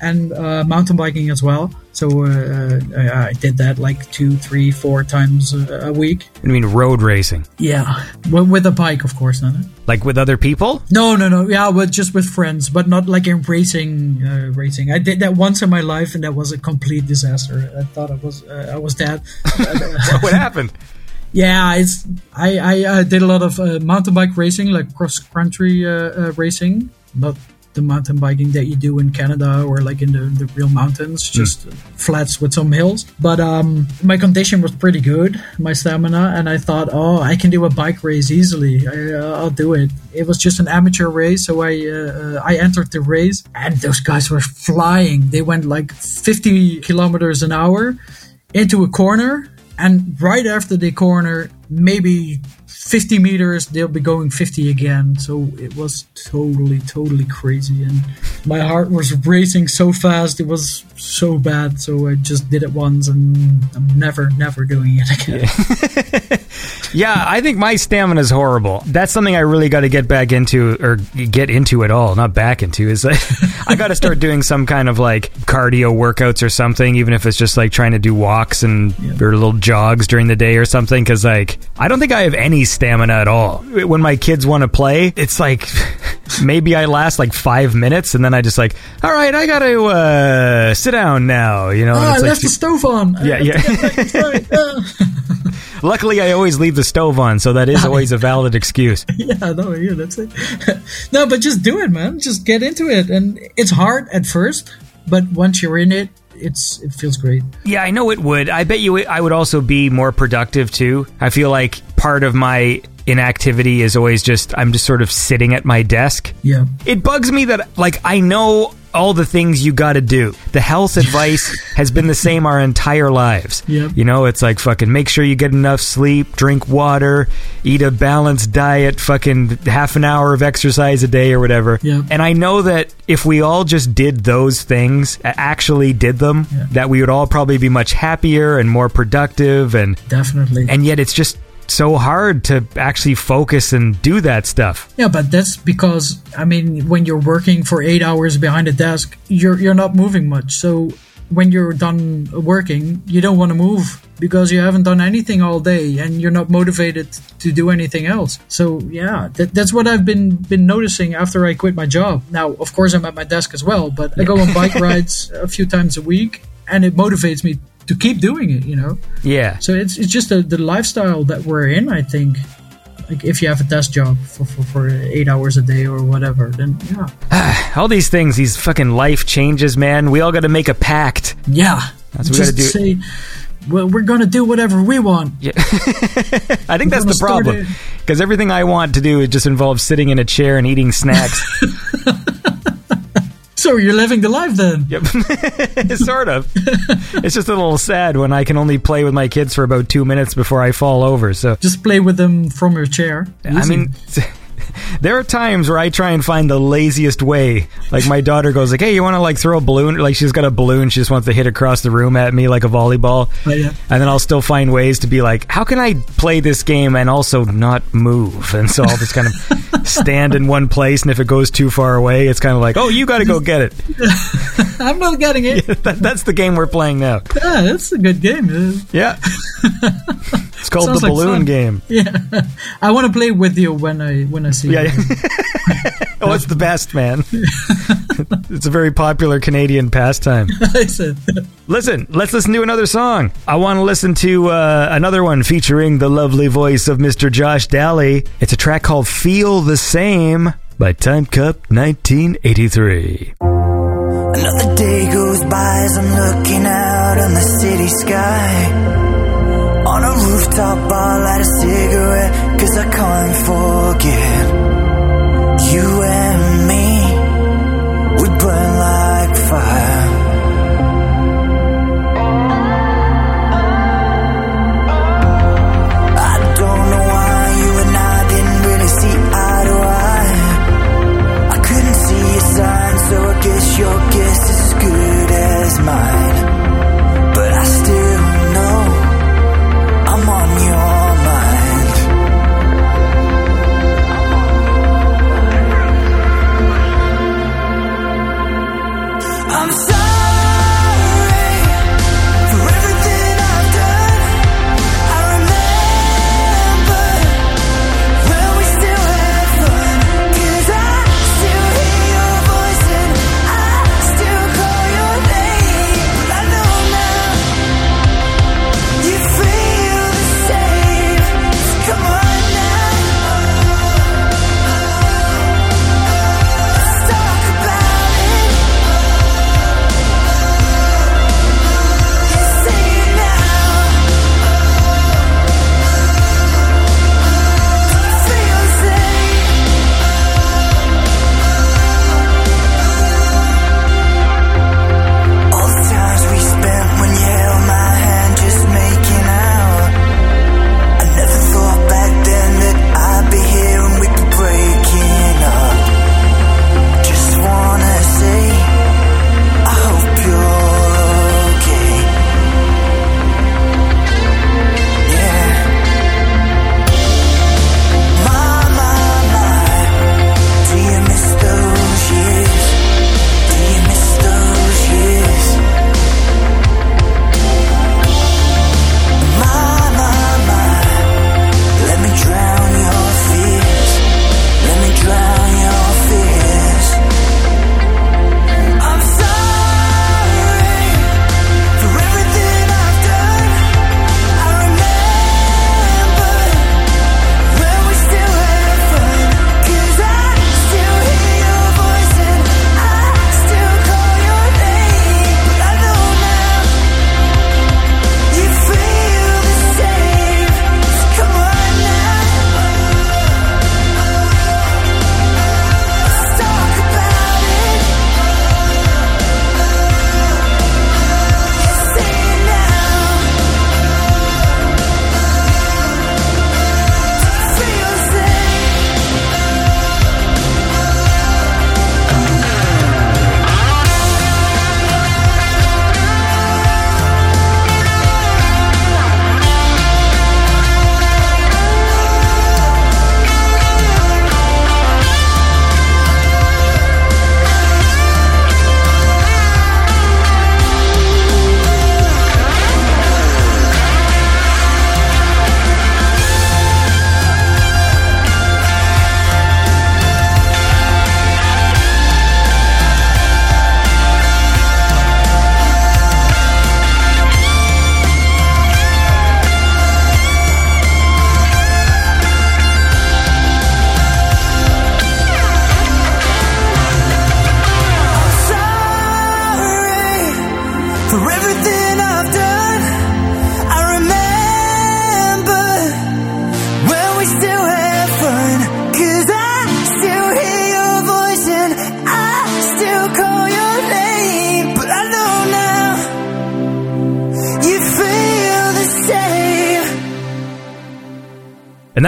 and uh, mountain biking as well. So uh, I, I did that like two, three, four times a, a week. I mean, road racing, Yeah, with, with a bike, of course. Not. Like with other people. No, no, no. Yeah, but just with friends, but not like in racing. Uh, racing. I did that once in my life, and that was a complete disaster. I thought I was uh, I was dead. what happened? Yeah, it's I I uh, did a lot of uh, mountain bike racing, like cross country uh, uh, racing, not the mountain biking that you do in Canada or like in the, the real mountains, just flats with some hills. But um, my condition was pretty good, my stamina, and I thought, oh, I can do a bike race easily. I, uh, I'll do it. It was just an amateur race, so I uh, I entered the race, and those guys were flying. They went like 50 kilometers an hour into a corner, and right after the corner, maybe 50 meters, they'll be going 50 again. So it was totally, totally crazy. And my heart was racing so fast. It was so bad. So I just did it once and I'm never, never doing it again. Yeah, I think my stamina is horrible. That's something I really got to get back into or get into at all, not back into. Is like, I got to start doing some kind of like cardio workouts or something, even if it's just like trying to do walks and or little jogs during the day or something. Because like I don't think I have any stamina at all. When my kids want to play, it's like maybe I last like five minutes and then I just like, all right, I got to uh, sit down now. You know, Oh, and I like, left the stove on. Yeah, yeah. get back inside. Ah. luckily I always leave the stove on, so that is always a valid excuse. yeah, no, yeah, that's it. no, but just do it, man. Just get into it, and it's hard at first, but once you're in it, it's it feels great. Yeah, I know it would. I bet you it, I would also be more productive too. I feel like part of my inactivity is always just I'm just sort of sitting at my desk. Yeah, It bugs me that like I know all the things you got to do. The health advice has been the same our entire lives. Yep. You know, it's like fucking make sure you get enough sleep, drink water, eat a balanced diet, fucking half an hour of exercise a day or whatever. Yep. And I know that if we all just did those things, actually did them, that we would all probably be much happier and more productive and definitely. and yet it's just so hard to actually focus and do that stuff. yeah, but that's because I mean, when you're working for eight hours behind a desk, you're you're not moving much. So when you're done working, you don't want to move because you haven't done anything all day and you're not motivated to do anything else. So yeah, that, that's what I've been been noticing after I quit my job. Now, of course, I'm at my desk as well, but I go on bike rides a few times a week, and it motivates me to keep doing it. You know. Yeah. So it's it's just the, the lifestyle that we're in. I think, like if you have a desk job for, for, for eight hours a day or whatever, then yeah, all these things, these fucking life changes, man. We all got to make a pact. yeah. That's what we gotta do. say, well, we're gonna do whatever we want. Yeah. I think that's the problem because everything I want to do it just involves sitting in a chair and eating snacks. So you're living the life then. yep, sort of. It's just a little sad when I can only play with my kids for about two minutes before I fall over. So Just play with them from your chair. I Easy. mean. There are times where I try and find the laziest way. Like my daughter goes like, "Hey, you want to like throw a balloon?" Like she's got a balloon, she just wants to hit across the room at me like a volleyball. Oh, yeah. And then I'll still find ways to be like, how can I play this game and also not move? And so I'll just kind of stand in one place, and if it goes too far away, it's kind of like, oh, you got to go get it. I'm not getting it. That, that's the game we're playing now. Yeah, that's a good game. Yeah. It's called Sounds the like balloon fun. game. Yeah, I want to play with you when I when I see Yeah. you. yeah. oh, it's the best, man. it's a very popular Canadian pastime. I said, Listen, let's listen to another song. I want to listen to uh, another one featuring the lovely voice of Mr. Josh Dally. It's a track called Feel the Same by Time Cop 1983. Another day goes by as I'm looking out on the city sky. On a rooftop, I'll light a cigarette, cause I can't forget.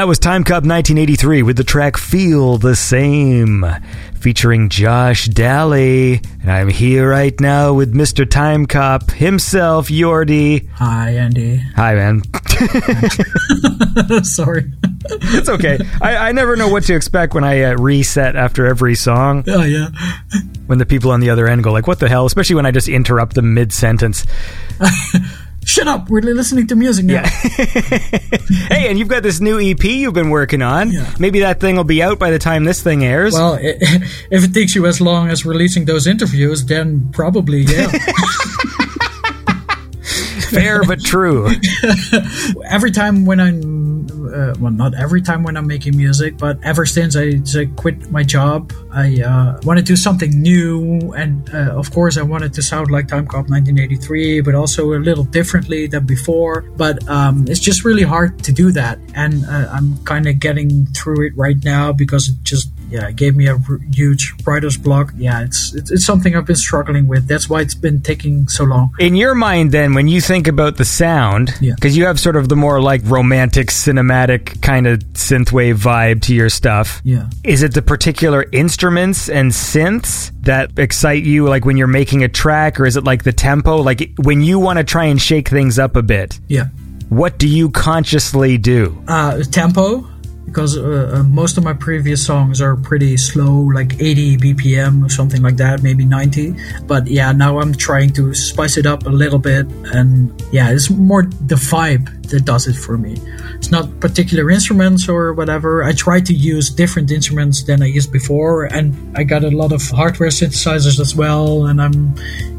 That was Time Cop 1983 with the track Feel the Same, featuring Josh Dally. And I'm here right now with Mr. Time Cop himself, Jordi. Hi, Andy. Hi, man. Sorry. it's okay. I, I never know what to expect when I uh, reset after every song. Oh, yeah. When the people on the other end go like, what the hell? Especially when I just interrupt them mid-sentence. Shut up! We're listening to music now. hey, and you've got this new EP you've been working on. Yeah. Maybe that thing will be out by the time this thing airs. Well, i if it takes you as long as releasing those interviews, then probably, yeah. Fair but true. every time when I'm, uh, well, not every time when I'm making music, but ever since I, I quit my job, I uh, want to do something new. And uh, of course, I wanted to sound like Time Cop 1983, but also a little differently than before. But um, it's just really hard to do that. And uh, I'm kind of getting through it right now because it just yeah, it gave me a r- huge writer's block. Yeah, it's, it's it's something I've been struggling with. That's why it's been taking so long. In your mind, then, when you think about the sound, Yeah. because you have sort of the more like romantic, cinematic kind of synthwave vibe to your stuff. Yeah. Is it the particular instruments and synths that excite you, like when you're making a track, or is it like the tempo? Like when you want to try and shake things up a bit, Yeah. what do you consciously do? uh, tempo because uh, uh, most of my previous songs are pretty slow like 80 bpm or something like that maybe 90 but yeah now i'm trying to spice it up a little bit and yeah it's more the vibe that does it for me it's not particular instruments or whatever i try to use different instruments than i used before and i got a lot of hardware synthesizers as well and i'm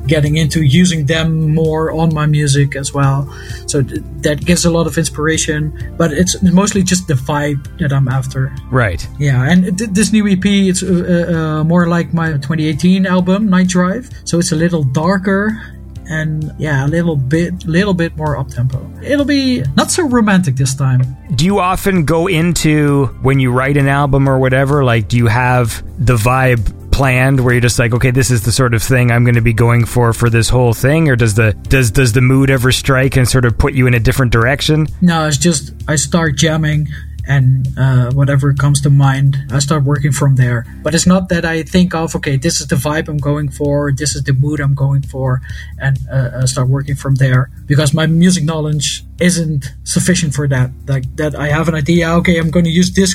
getting into using them more on my music as well. So th- that gives a lot of inspiration, but it's mostly just the vibe that I'm after. Right. Yeah, and th- this new EP, it's uh, uh, uh, more like my 2018 album, Night Drive. So it's a little darker and yeah, a little bit, little bit more up tempo. It'll be not so romantic this time. Do you often go into when you write an album or whatever? Like, do you have the vibe planned where you're just like, okay, this is the sort of thing I'm going to be going for for this whole thing, or does the does does the mood ever strike and sort of put you in a different direction? No, it's just I start jamming and uh, whatever comes to mind, I start working from there. But it's not that I think of, okay, this is the vibe I'm going for, this is the mood I'm going for, and uh, start working from there. Because my music knowledge isn't sufficient for that. Like that, I have an idea. Okay, I'm going to use this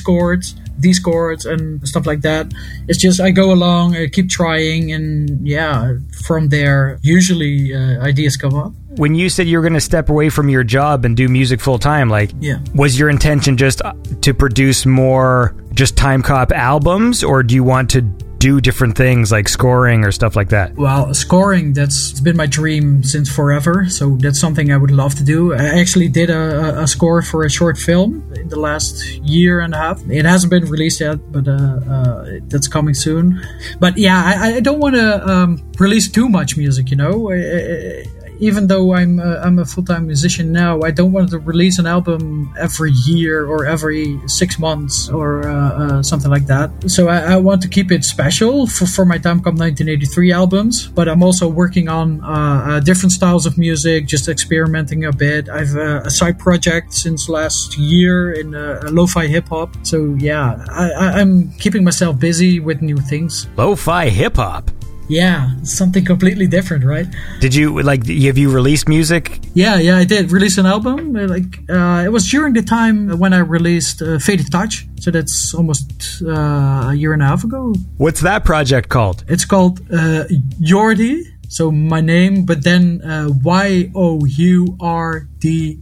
these chords, and stuff like that. It's just I go along, I keep trying, and yeah, from there, usually uh, ideas come up. When you said you were going to step away from your job and do music full time, like, Yeah. was your intention just uh, to produce more just time cop albums, or do you want to do different things like scoring or stuff like that? Well, scoring, that's been my dream since forever. So that's something I would love to do. I actually did a, a, score for a short film in the last year and a half. It hasn't been released yet, but uh, uh, that's coming soon. But yeah, I, I don't want to um, release too much music, you know? I- even though I'm uh, I'm a full time musician now, I don't want to release an album every year or every six months or uh, uh, something like that. So I, I want to keep it special for, for my Time Cop 1983 albums. But I'm also working on uh, uh, different styles of music, just experimenting a bit. I've uh, a side project since last year in uh, lo-fi hip hop. So yeah, I, I, I'm keeping myself busy with new things. Lo-fi hip hop. Yeah, something completely different, right? Did you like? Have you released music? Yeah, yeah, I did release an album. uh, Like uh, it was during the time when I released uh, Faded Touch, so that's almost uh, a year and a half ago. What's that project called? It's called uh, Jordi, so my name, but then uh, Y O U R D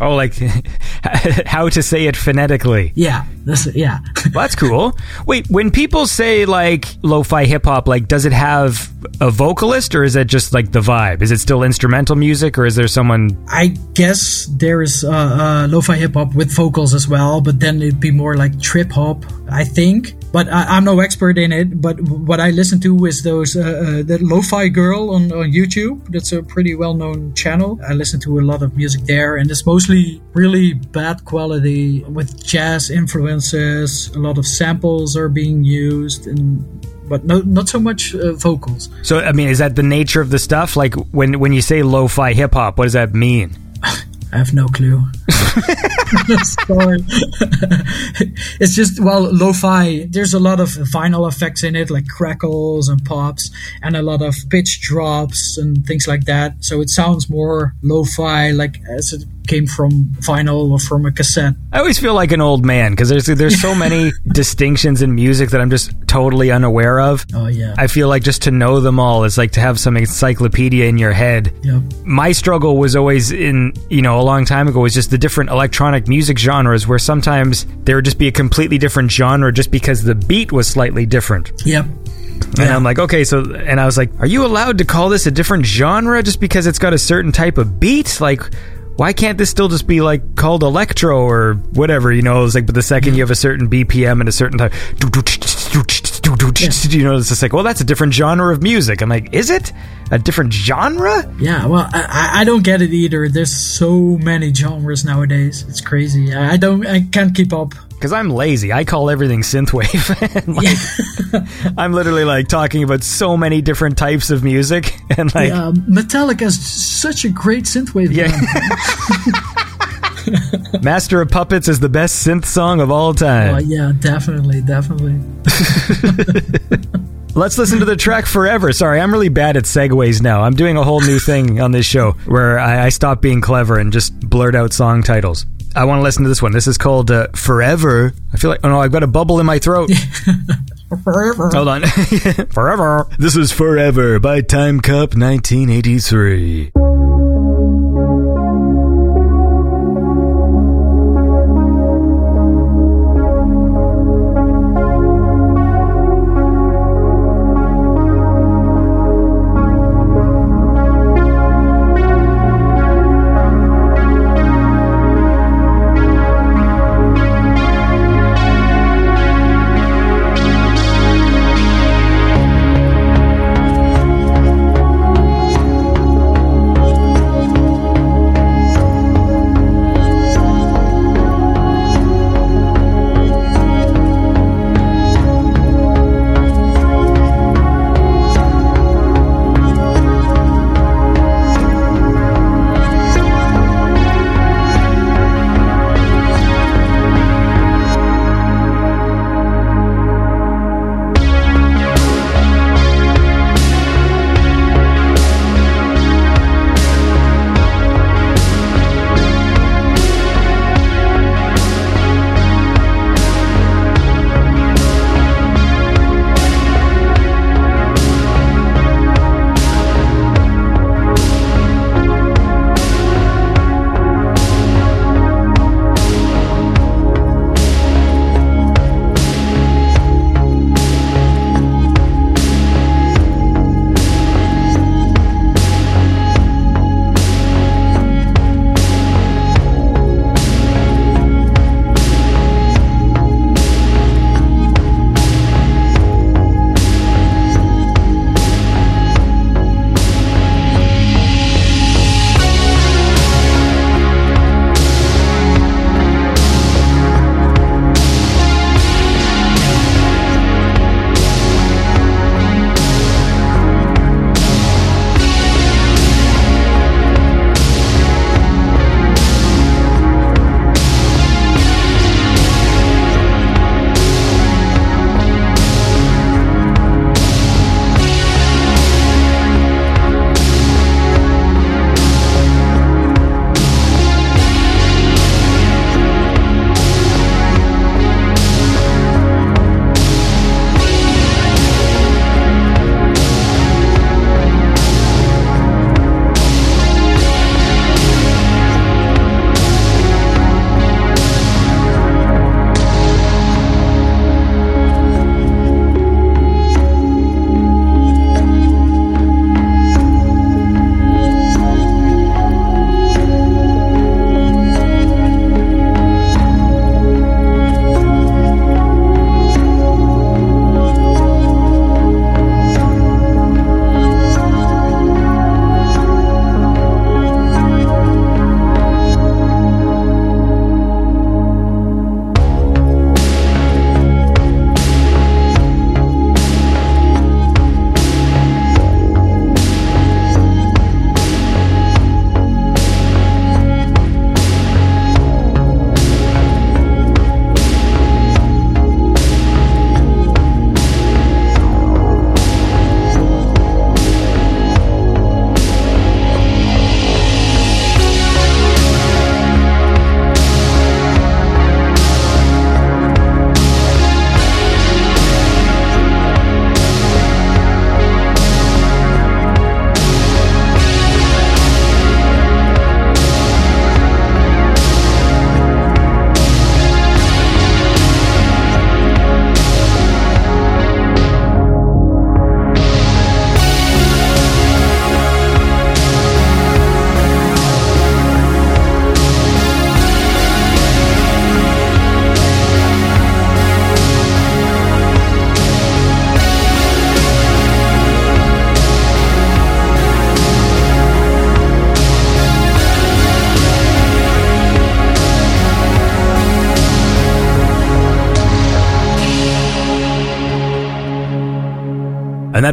Oh, like how to say it phonetically. Yeah, that's. Yeah. Well, that's cool. Wait, when people say like lo-fi hip hop, like does it have a vocalist or is it just like the vibe? Is it still instrumental music or is there someone? I guess there is uh, uh, lo-fi hip hop with vocals as well, but then it'd be more like trip hop, I think. But I, I'm no expert in it. But what I listen to is those uh, uh, that lo-fi girl on, on YouTube. That's a pretty well-known channel. I listen to a lot of music there, and it's mostly really bad quality with jazz influences. A lot of samples are being used, and but no, not so much uh, vocals. So I mean, is that the nature of the stuff? Like when when you say lo-fi hip hop, what does that mean? I have no clue. Sorry. it's just well, lo-fi. There's a lot of vinyl effects in it, like crackles and pops, and a lot of pitch drops and things like that. So it sounds more lo-fi, like as it came from vinyl or from a cassette. I always feel like an old man because there's there's so many distinctions in music that I'm just totally unaware of. Oh yeah. I feel like just to know them all is like to have some encyclopedia in your head. Yep. My struggle was always in, you know, a long time ago was just the different electronic music genres where sometimes there would just be a completely different genre just because the beat was slightly different. Yep. And Yeah. I'm like, okay, so, and I was like, are you allowed to call this a different genre just because it's got a certain type of beat? Like, why can't this still just be like called electro or whatever? You know, it's like, but the second you have a certain BPM and a certain type, you know, it's just like, well, that's a different genre of music. I'm like, is it a different genre? Yeah, well, I, I- don't get it either. There's so many genres nowadays. It's crazy. I don't, I can't keep up. Because I'm lazy. I call everything synthwave. Like, I'm literally like talking about so many different types of music, and like, Yeah, Metallica is such a great synthwave Yeah. Master of Puppets is the best synth song of all Oh, time. yeah, definitely, definitely. Let's listen to the track Forever. Sorry, I'm really bad at segues now. I'm doing a whole new thing on this show where I, I stop being clever and just blurt out song titles. I want to listen to this one. This is called uh, Forever. I feel like, oh no, I've got a bubble in my throat. Forever. Hold on. Forever. This is Forever by Time Cop 1983.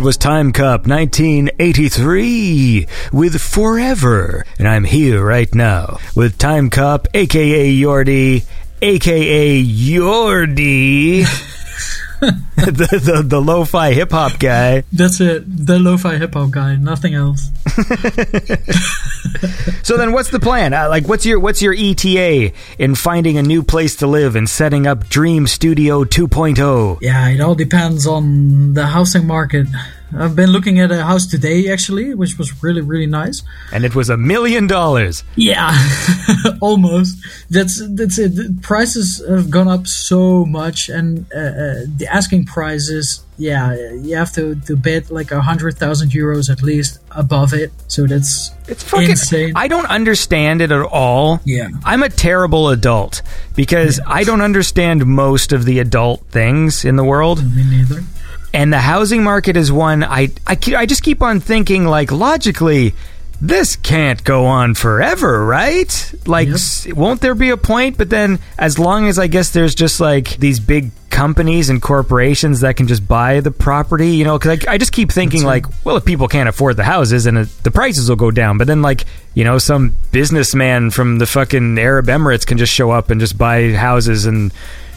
That was Time Cop 1983 with Forever. And I'm here right now with Time Cop, aka Yordi, aka Yordi. the, the the lo-fi hip hop guy. That's it. The lo-fi hip hop guy. Nothing else. So then, what's the plan? Uh, like, what's your what's your ETA in finding a new place to live and setting up Dream Studio oh? 2.0? Yeah, it all depends on the housing market. I've been looking at a house today, actually, which was really, really nice. And it was a million dollars. Yeah, almost. That's that's it. The prices have gone up so much, and uh, uh, the asking price is yeah, you have to to bid like a hundred thousand euros at least above it. So that's It's fucking insane. I don't understand it at all. Yeah. I'm a terrible adult because I don't understand most of the adult things in the world. Me neither. And the housing market is one I, I, I just keep on thinking, like, logically, this can't go on forever, right? Like, Yep. s- won't there be a point? But then, as long as I guess there's just like these big companies and corporations that can just buy the property, you know, because I, I just keep thinking, like, well, if people can't afford the houses, and the prices will go down. But then, like, you know, some businessman from the fucking Arab Emirates can just show up and just buy houses and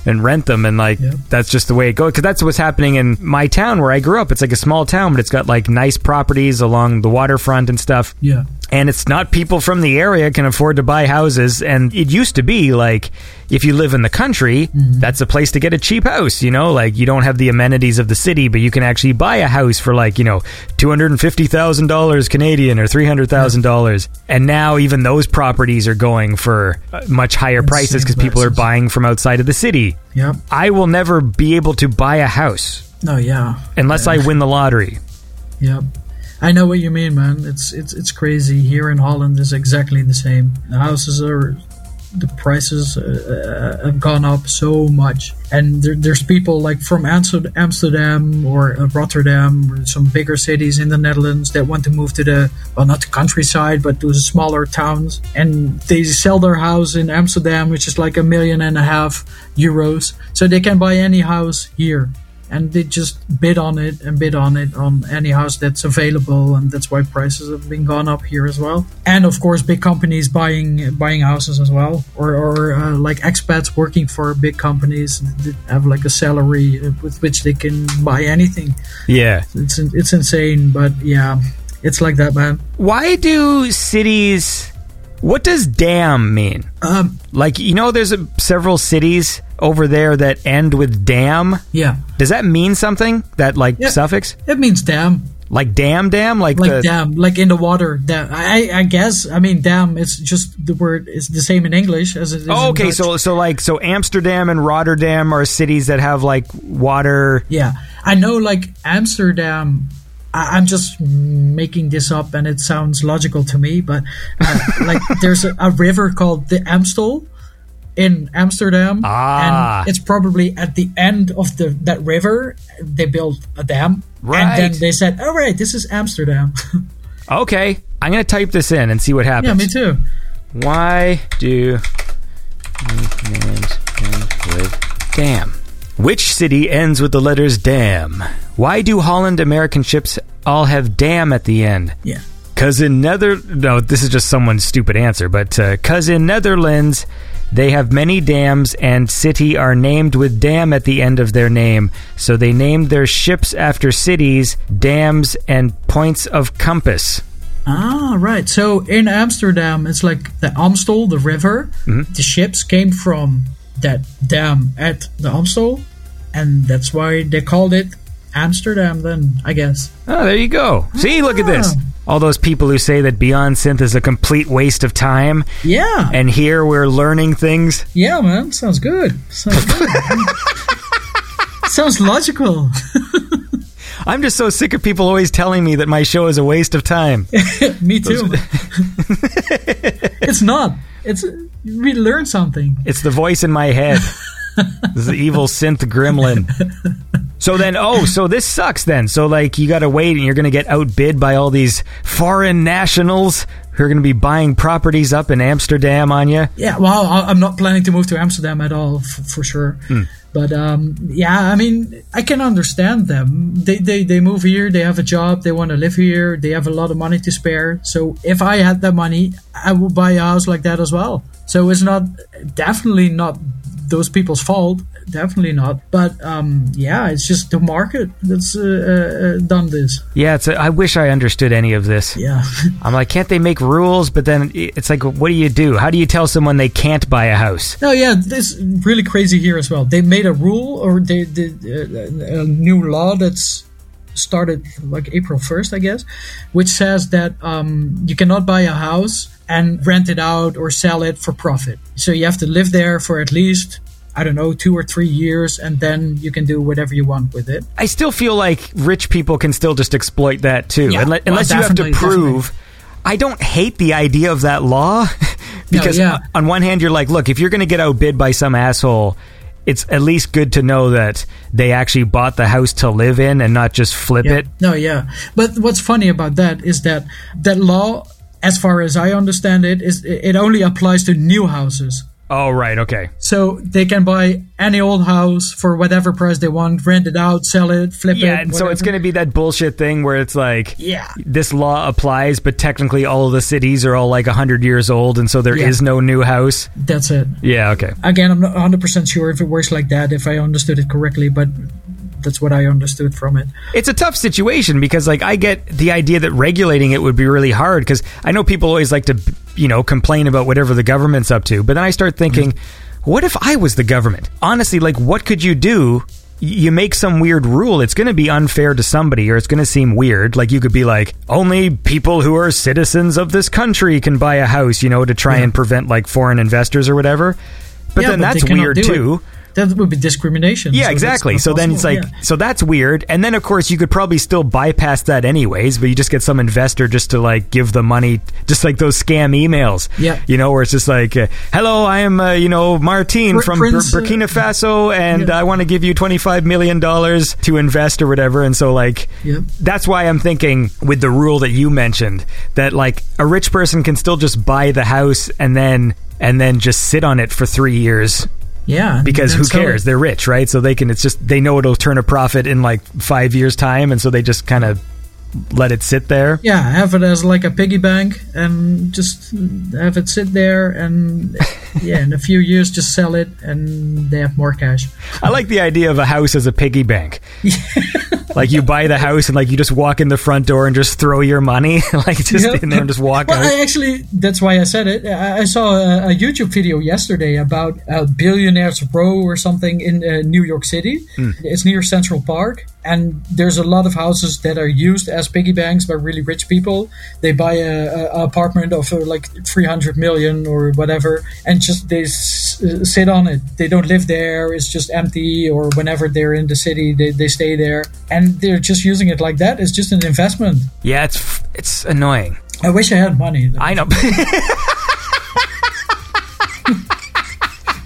and rent them and like Yep. that's just the way it goes because that's what's happening in my town where i grew up it's like a small town but it's got like nice properties along the waterfront and stuff Yeah. And it's not people from the area can afford to buy houses and it used to be like if you live in the country that's a place to get a cheap house you know like you don't have the amenities of the city but you can actually buy a house for like you know $250000 canadian or $300000 and now even those properties are going for uh, much higher prices because people are buying from outside of the city Yep. i will never be able to buy a house No. Yeah. unless i win the lottery Yep. I know what you mean, man. It's it's it's crazy. Here in Holland is exactly the same. The houses are the prices uh, uh, have gone up so much, and there, there's people like from Amsterdam or uh, Rotterdam or some bigger cities in the Netherlands that want to move to the well, not the countryside, but to the smaller towns, and they sell their house in Amsterdam, which is like a million and a half euros, so they can buy any house here and they just bid on it and bid on it on any house that's available and that's why prices have been gone up here as well. And of course big companies buying buying houses as well or, or uh, like expats working for big companies that have like a salary with which they can buy anything. Yeah. It's it's insane but yeah it's like that man. Why do cities what does dam mean? Um like you know there's a, several cities over there that end with dam? Yeah. Does that mean something? That like Yeah. suffix? It means dam. Like dam dam? Like, like the dam. Like in the water. Dam. I, I guess i mean dam it's just the word is the same in english as it is oh, in okay. So so like so amsterdam and rotterdam are cities that have like water. Yeah, I know. Like Amsterdam, I, I'm just making this up, and it sounds logical to me. But uh, like, there's a, a river called the Amstel in Amsterdam, Ah. and it's probably at the end of the that river they built a dam, Right. and then they said, "All right, this is Amsterdam." okay i'm gonna type this in and see what happens yeah, me too. Why do names end with dam? Which city ends with the letters dam? Why do Holland American ships all have dam at the end? Yeah. Cause in Nether no, this is just someone's stupid answer, but uh, cause in Netherlands they have many dams and city are named with dam at the end of their name, so they named their ships after cities, dams, and points of compass. Ah, right. So in Amsterdam, it's like the Amstel, the river. The ships came from that dam at the Amstel, and that's why they called it Amsterdam. Then I guess. Oh, there you go. See, look at this. Ah. All those people who say that Beyond Synth is a complete waste of time, Yeah. and here we're learning things. yeah, man. Sounds good. Sounds good. Sounds logical. I'm just so sick of people always telling me that my show is a waste of time. Me too. it's not. It's we learn something. It's the voice in my head. This is the evil synth gremlin. So then, oh, so this sucks then. So, like, you gotta wait and you're gonna get outbid by all these foreign nationals who are going to be buying properties up in Amsterdam on you. Yeah, well, I- I'm not planning to move to Amsterdam at all, f- for sure. But um, yeah, I mean, I can understand them. They, they they move here, they have a job, they want to live here, they have a lot of money to spare. So if I had that money, I would buy a house like that as well. So it's not definitely not those people's fault, definitely not. But um, yeah, it's just the market that's uh, uh, done this. Yeah, it's a, I wish I understood any of this. Yeah. I'm like, can't they make rules? But then it's like, what do you do? How do you tell someone they can't buy a house? No, yeah, this really crazy here as well. They made a rule or they did uh, a new law that's started like April 1st, I guess, which says that um, you cannot buy a house and rent it out or sell it for profit. So you have to live there for at least, I don't know, two or three years, and then you can do whatever you want with it. I still feel like rich people can still just exploit that too, Yeah, Unle- well, unless you oh, have to definitely, prove. I don't hate the idea of that law because yeah. on one hand you're like, look, if you're going to get outbid by some asshole, it's at least good to know that they actually bought the house to live in and not just flip Yeah. it. No, yeah. But what's funny about that is that that law, as far as I understand it, is it only applies to new houses. Oh right, okay. So they can buy any old house for whatever price they want, rent it out, sell it, flip Yeah, it. and so it's going to be that bullshit thing where it's like, Yeah. this law applies, but technically all of the cities are all like 100 years old, and so there is Yeah. no new house. That's it. Yeah, okay. Again, I'm not 100% sure if it works like that, if I understood it correctly, but that's what I understood from it. It's a tough situation because, like, I get the idea that regulating it would be really hard because I know people always like to, you know, complain about whatever the government's up to, but then I start thinking, what if I was the government? Honestly, like, what could you do? You make some weird rule, it's going to be unfair to somebody or it's going to seem weird. Like, you could be like, only people who are citizens of this country can buy a house, you know, to try and prevent, like, foreign investors or whatever. But Yeah, then they that's weird too. it. That would be discrimination. Yeah, so exactly. So then it's like, Yeah. so that's weird. And then of course you could probably still bypass that anyways, but you just get some investor just to like give the money, just like those scam emails. Yeah. You know, where it's just like, uh, hello, I am, uh, you know, Martine Pr- from Prince, Bur- uh, Burkina Faso, and yeah. I want to give you $25 million to invest or whatever. And so like, Yep. that's why I'm thinking with the rule that you mentioned that like a rich person can still just buy the house and then, and then just sit on it for three years Yeah. because who cares? it- They're rich, right? So they can. It's just they know it'll turn a profit in like five years' time, and so they just kind of let it sit there. Yeah, have it as like a piggy bank and just have it sit there and yeah, in a few years just sell it and they have more cash. I like the idea of a house as a piggy bank. like you buy the house and like you just walk in the front door and just throw your money, like just Yep. in there and just walk Well, out. I actually, that's why I said it. I, saw a, a YouTube video yesterday about a billionaires row or something in uh, New York City. Hmm. It's near Central Park, and there's a lot of houses that are used as piggy banks by really rich people. They buy a, a, apartment of uh, like 300 million or whatever, and just they s- uh, sit on it. They don't live there. It's just empty, or whenever they're in the city, they, they stay there, and they're just using it like that. It's just an investment. yeah, it's f- it's annoying. I wish I had money. I know.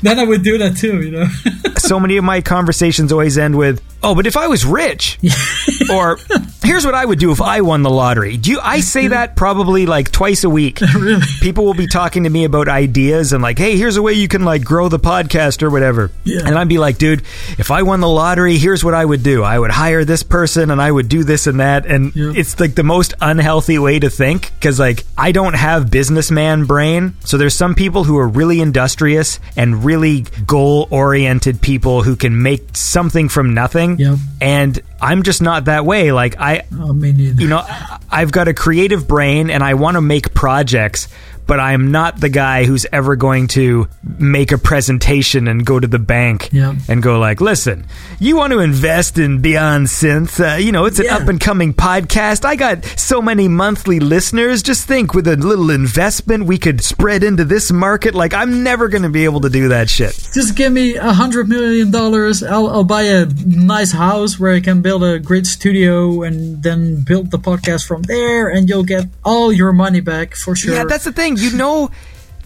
then I would do that too, you know. so many of my conversations always end with, "Oh, but if I was rich," or "Here's what I would do if I won the lottery." Do you? I say that probably like twice a week. really? People will be talking to me about ideas and like, "Hey, here's a way you can like grow the podcast or whatever." Yeah. And I'd be like, "Dude, if I won the lottery, here's what I would do. I would hire this person and I would do this and that." And Yeah. it's like the most unhealthy way to think because like I don't have businessman brain. So there's some people who are really industrious and really goal oriented people who can make something from nothing. Yep. And I'm just not that way. Like I Oh, you know, I've got a creative brain and I want to make projects, but I'm not the guy who's ever going to make a presentation and go to the bank Yeah. and go like, "Listen, you want to invest in Beyond Synth? Uh, you know, it's an Yeah. up and coming podcast. I got so many monthly listeners. Just think, with a little investment, we could spread into this market. Like, I'm never going to be able to do that shit. Just give me a hundred million dollars. I'll, I'll buy a nice house where I can build a great studio and then build the podcast from there, and you'll get all your money back for sure. Yeah, that's the thing. You know,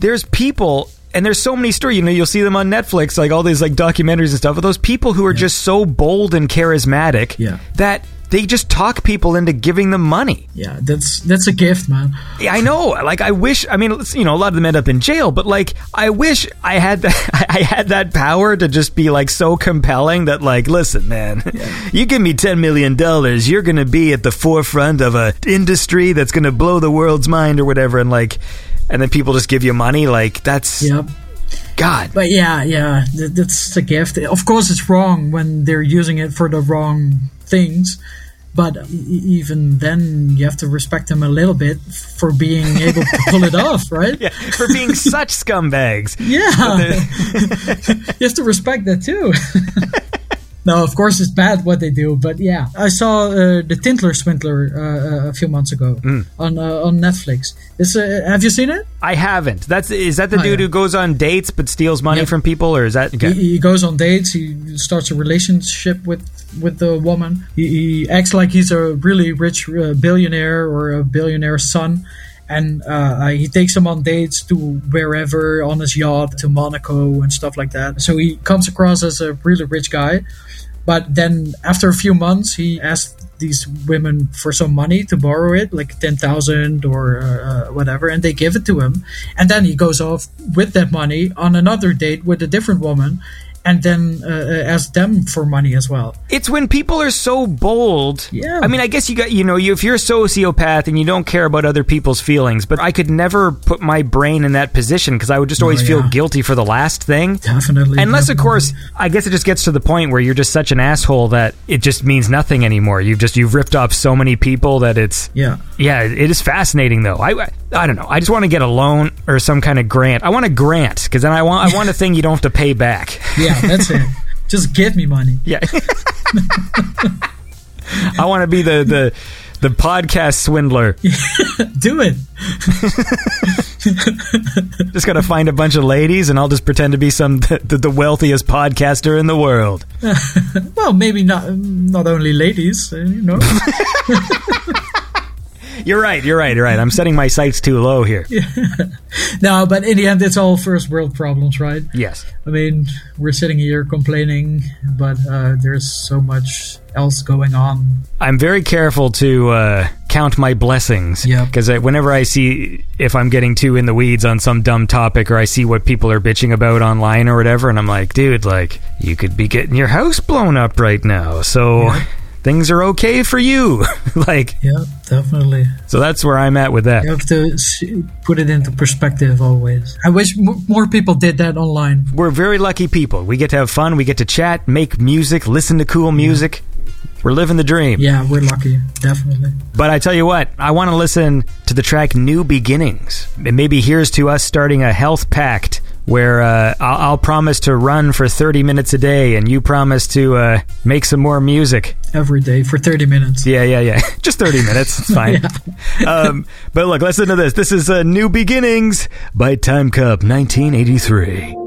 there's people. And there's so many stories, you know, you'll see them on Netflix, like all these like documentaries and stuff. Of those people who are just so bold and charismatic Yeah. that they just talk people into giving them money. Yeah, that's that's a gift, man. Yeah, I know. Like, I wish. I mean, you know, a lot of them end up in jail, but like, I wish I had that. I had that power to just be like so compelling that, like, listen, man, you give me ten million dollars, you're gonna be at the forefront of a industry that's gonna blow the world's mind or whatever, and like, and then people just give you money. Like, that's Yep. God. But yeah, yeah, th- that's a gift. Of course, it's wrong when they're using it for the wrong things. But even then, you have to respect them a little bit for being able to pull it off, right? Yeah, for being such scumbags. Yeah. you have to respect that too. No, of course it's bad what they do, but yeah. I saw uh, the Tinder Swindler uh, uh, a few months ago on uh, on Netflix. Is, uh, have you seen it? I haven't. That's is that the Oh, dude yeah. who goes on dates but steals money Yep. from people, or is that okay? He, he goes on dates. He starts a relationship with with the woman. He, he acts like he's a really rich uh, billionaire or a billionaire's son, and uh, he takes him on dates to wherever on his yacht to Monaco and stuff like that. So he comes across as a really rich guy. But then after a few months, he asks these women for some money to borrow it, like ten thousand or uh, uh, whatever, and they give it to him. And then he goes off with that money on another date with a different woman, and then uh, uh, asks them for money as well. It's when people are so bold. Yeah. I mean, I guess you got you know, you, if you're a sociopath and you don't care about other people's feelings, but I could never put my brain in that position because I would just always feel yeah. guilty for the last thing. Definitely. Unless, of course, I guess it just gets to the point where you're just such an asshole that it just means nothing anymore. You've just you've ripped off so many people that it's Yeah. yeah, it is fascinating though. I I don't know. I just want to get a loan or some kind of grant. I want a grant because then I want I want a thing you don't have to pay back. Yeah, that's it. Just give me money. Yeah. I want to be the the the podcast swindler. Do it. Just gotta find a bunch of ladies, and I'll just pretend to be some the, the wealthiest podcaster in the world. Well, maybe not not only ladies, uh, you know. You're right. You're right. You're right. I'm setting my sights too low here. no, but in the end, it's all first world problems, right? Yes. I mean, we're sitting here complaining, but uh, there's so much else going on. I'm very careful to uh, count my blessings. Yeah. Because whenever I see if I'm getting too in the weeds on some dumb topic, or I see what people are bitching about online or whatever, and I'm like, dude, like you could be getting your house blown up right now, so things are okay for you. like, Yeah, definitely. so that's where I'm at with that. You have to put it into perspective always. I wish m- more people did that online. We're very lucky people. We get to have fun. We get to chat, make music, listen to cool music. We're living the dream. Yeah, we're lucky, definitely. But I tell you what, I want to listen to the track New Beginnings. And maybe here's to us starting a health pact where uh, I'll, I'll promise to run for 30 minutes a day and you promise to uh, make some more music. Every day for 30 minutes. Yeah, yeah, yeah. Just 30 minutes. It's fine. um, but look, let's listen to this. This is uh, New Beginnings by Time Cop 1983.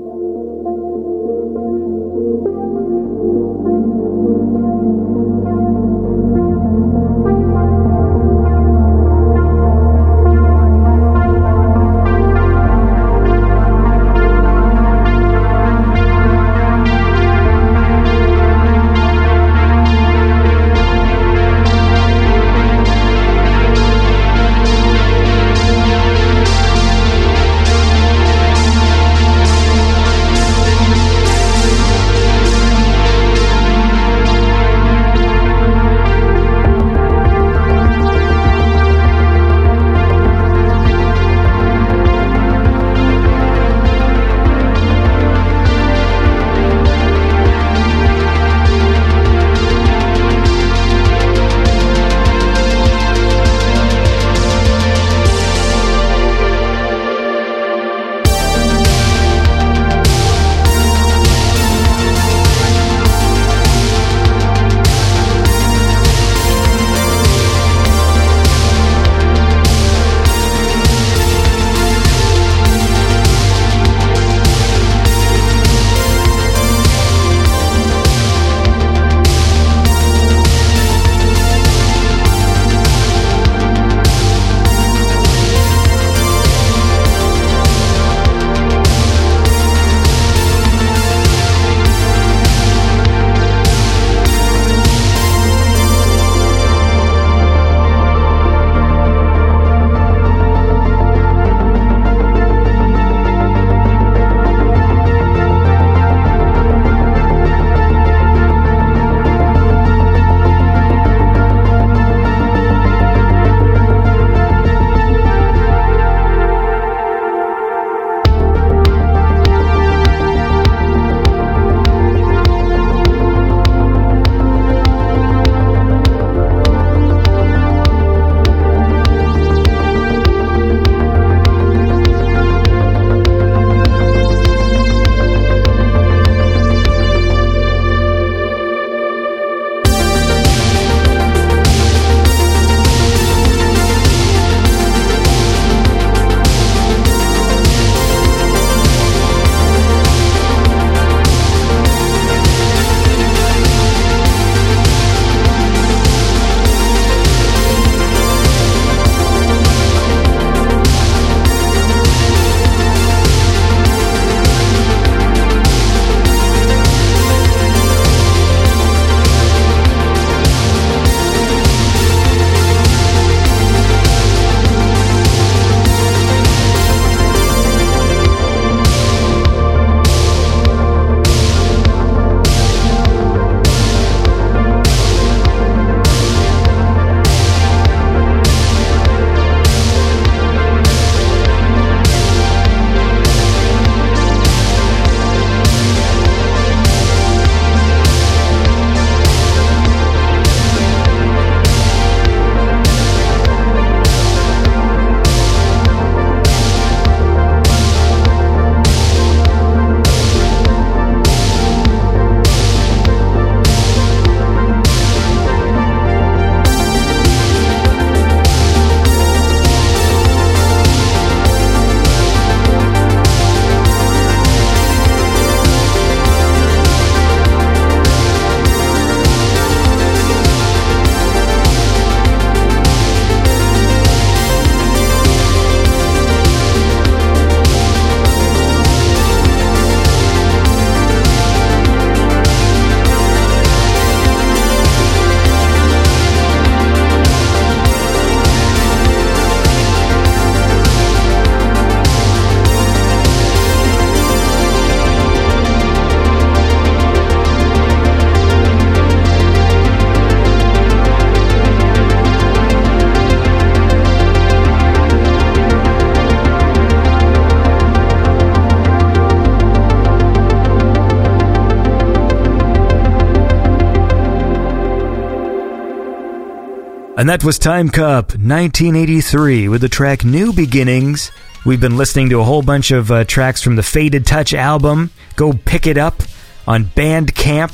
And that was Time Cop 1983 with the track New Beginnings. We've been listening to a whole bunch of uh, tracks from the Faded Touch album. Go pick it up on Bandcamp.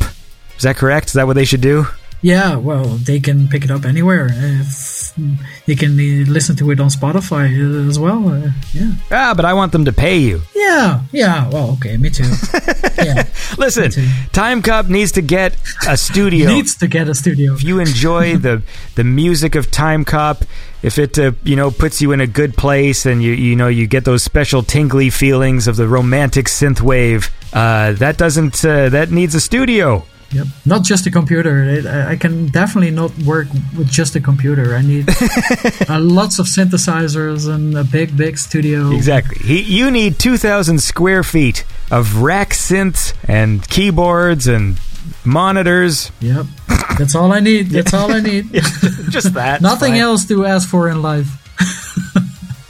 Is that correct? Is that what they should do? Yeah, well, they can pick it up anywhere. If they can uh, listen to it on Spotify uh, as well. Uh, yeah. Ah, but I want them to pay you. Yeah, yeah. Well, okay, me too. yeah. Listen, too. Time Cop needs to get a studio. Needs to get a studio. if you enjoy the the music of Time Cop, if it uh, you know puts you in a good place and you you know you get those special tingly feelings of the romantic synth wave, uh, that doesn't uh, that needs a studio. Yep. Not just a computer. It, I I can definitely not work with just a computer. I need uh, lots of synthesizers and a big, big studio. Exactly. He, you need 2,000 square feet of rack synths and keyboards and monitors. Yep. That's all I need. That's all I need. Just that. Nothing Fine. else to ask for in life.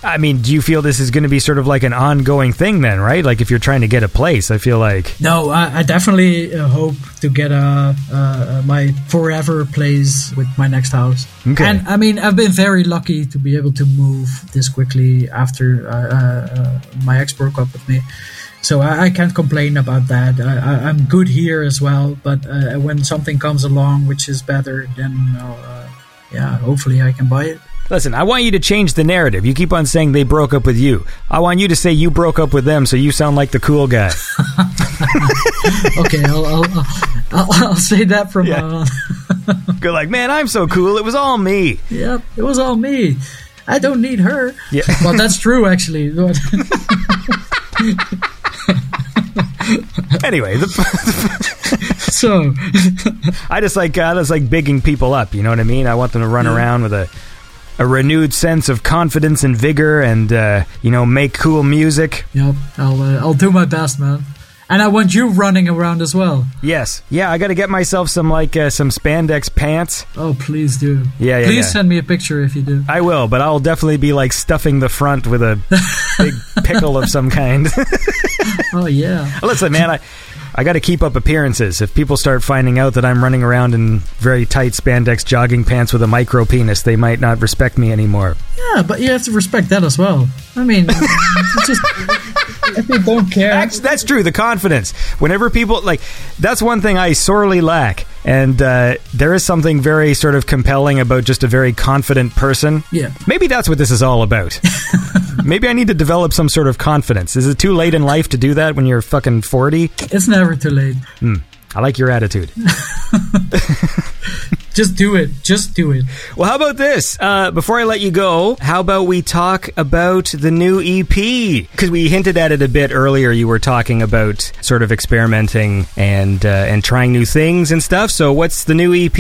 I mean, do you feel this is going to be sort of like an ongoing thing then, right? Like if you're trying to get a place, I feel like. No, I, I definitely uh, hope to get a, uh, my forever place with my next house. Okay. And I mean, I've been very lucky to be able to move this quickly after uh, uh, uh, my ex broke up with me. So I, I can't complain about that. I, I, I'm good here as well. But uh, when something comes along which is better, then uh, yeah, hopefully I can buy it. Listen, I want you to change the narrative. You keep on saying they broke up with you. I want you to say you broke up with them so you sound like the cool guy. Okay, I'll, I'll, I'll, I'll say that from Yeah. now on. Go like, man, I'm so cool. It was all me. Yep, it was all me. I don't need her. Yeah. Well, that's true, actually. Anyway, the, so, I just like uh, I just like bigging people up. You know what I mean? I want them to run around with a a renewed sense of confidence and vigor, and uh, you know, make cool music. yep, I'll uh, I'll do my best, man. And I want you running around as well. Yes, yeah. I got to get myself some like uh, some spandex pants. Oh, please do. Yeah, yeah, Please yeah. send me a picture if you do. I will, but I'll definitely be like stuffing the front with a big pickle of some kind. Oh yeah. Listen, man, I I got to keep up appearances. If people start finding out that I'm running around in very tight spandex jogging pants with a micro penis, they might not respect me anymore. Yeah, but you have to respect that as well. I mean, it's just if you don't care. That's, that's true. The confidence. Whenever people like, that's one thing I sorely lack, and uh, there is something very sort of compelling about just a very confident person. Yeah. Maybe that's what this is all about. Maybe I need to develop some sort of confidence. Is it too late in life to do that when you're fucking forty? It's never too late. I like your attitude. Just do it. Just do it. Well, how about this? Uh, before I let you go, how about we talk about the new EP? Because we hinted at it a bit earlier. You were talking about sort of experimenting and uh, and trying new things and stuff. So, what's the new EP?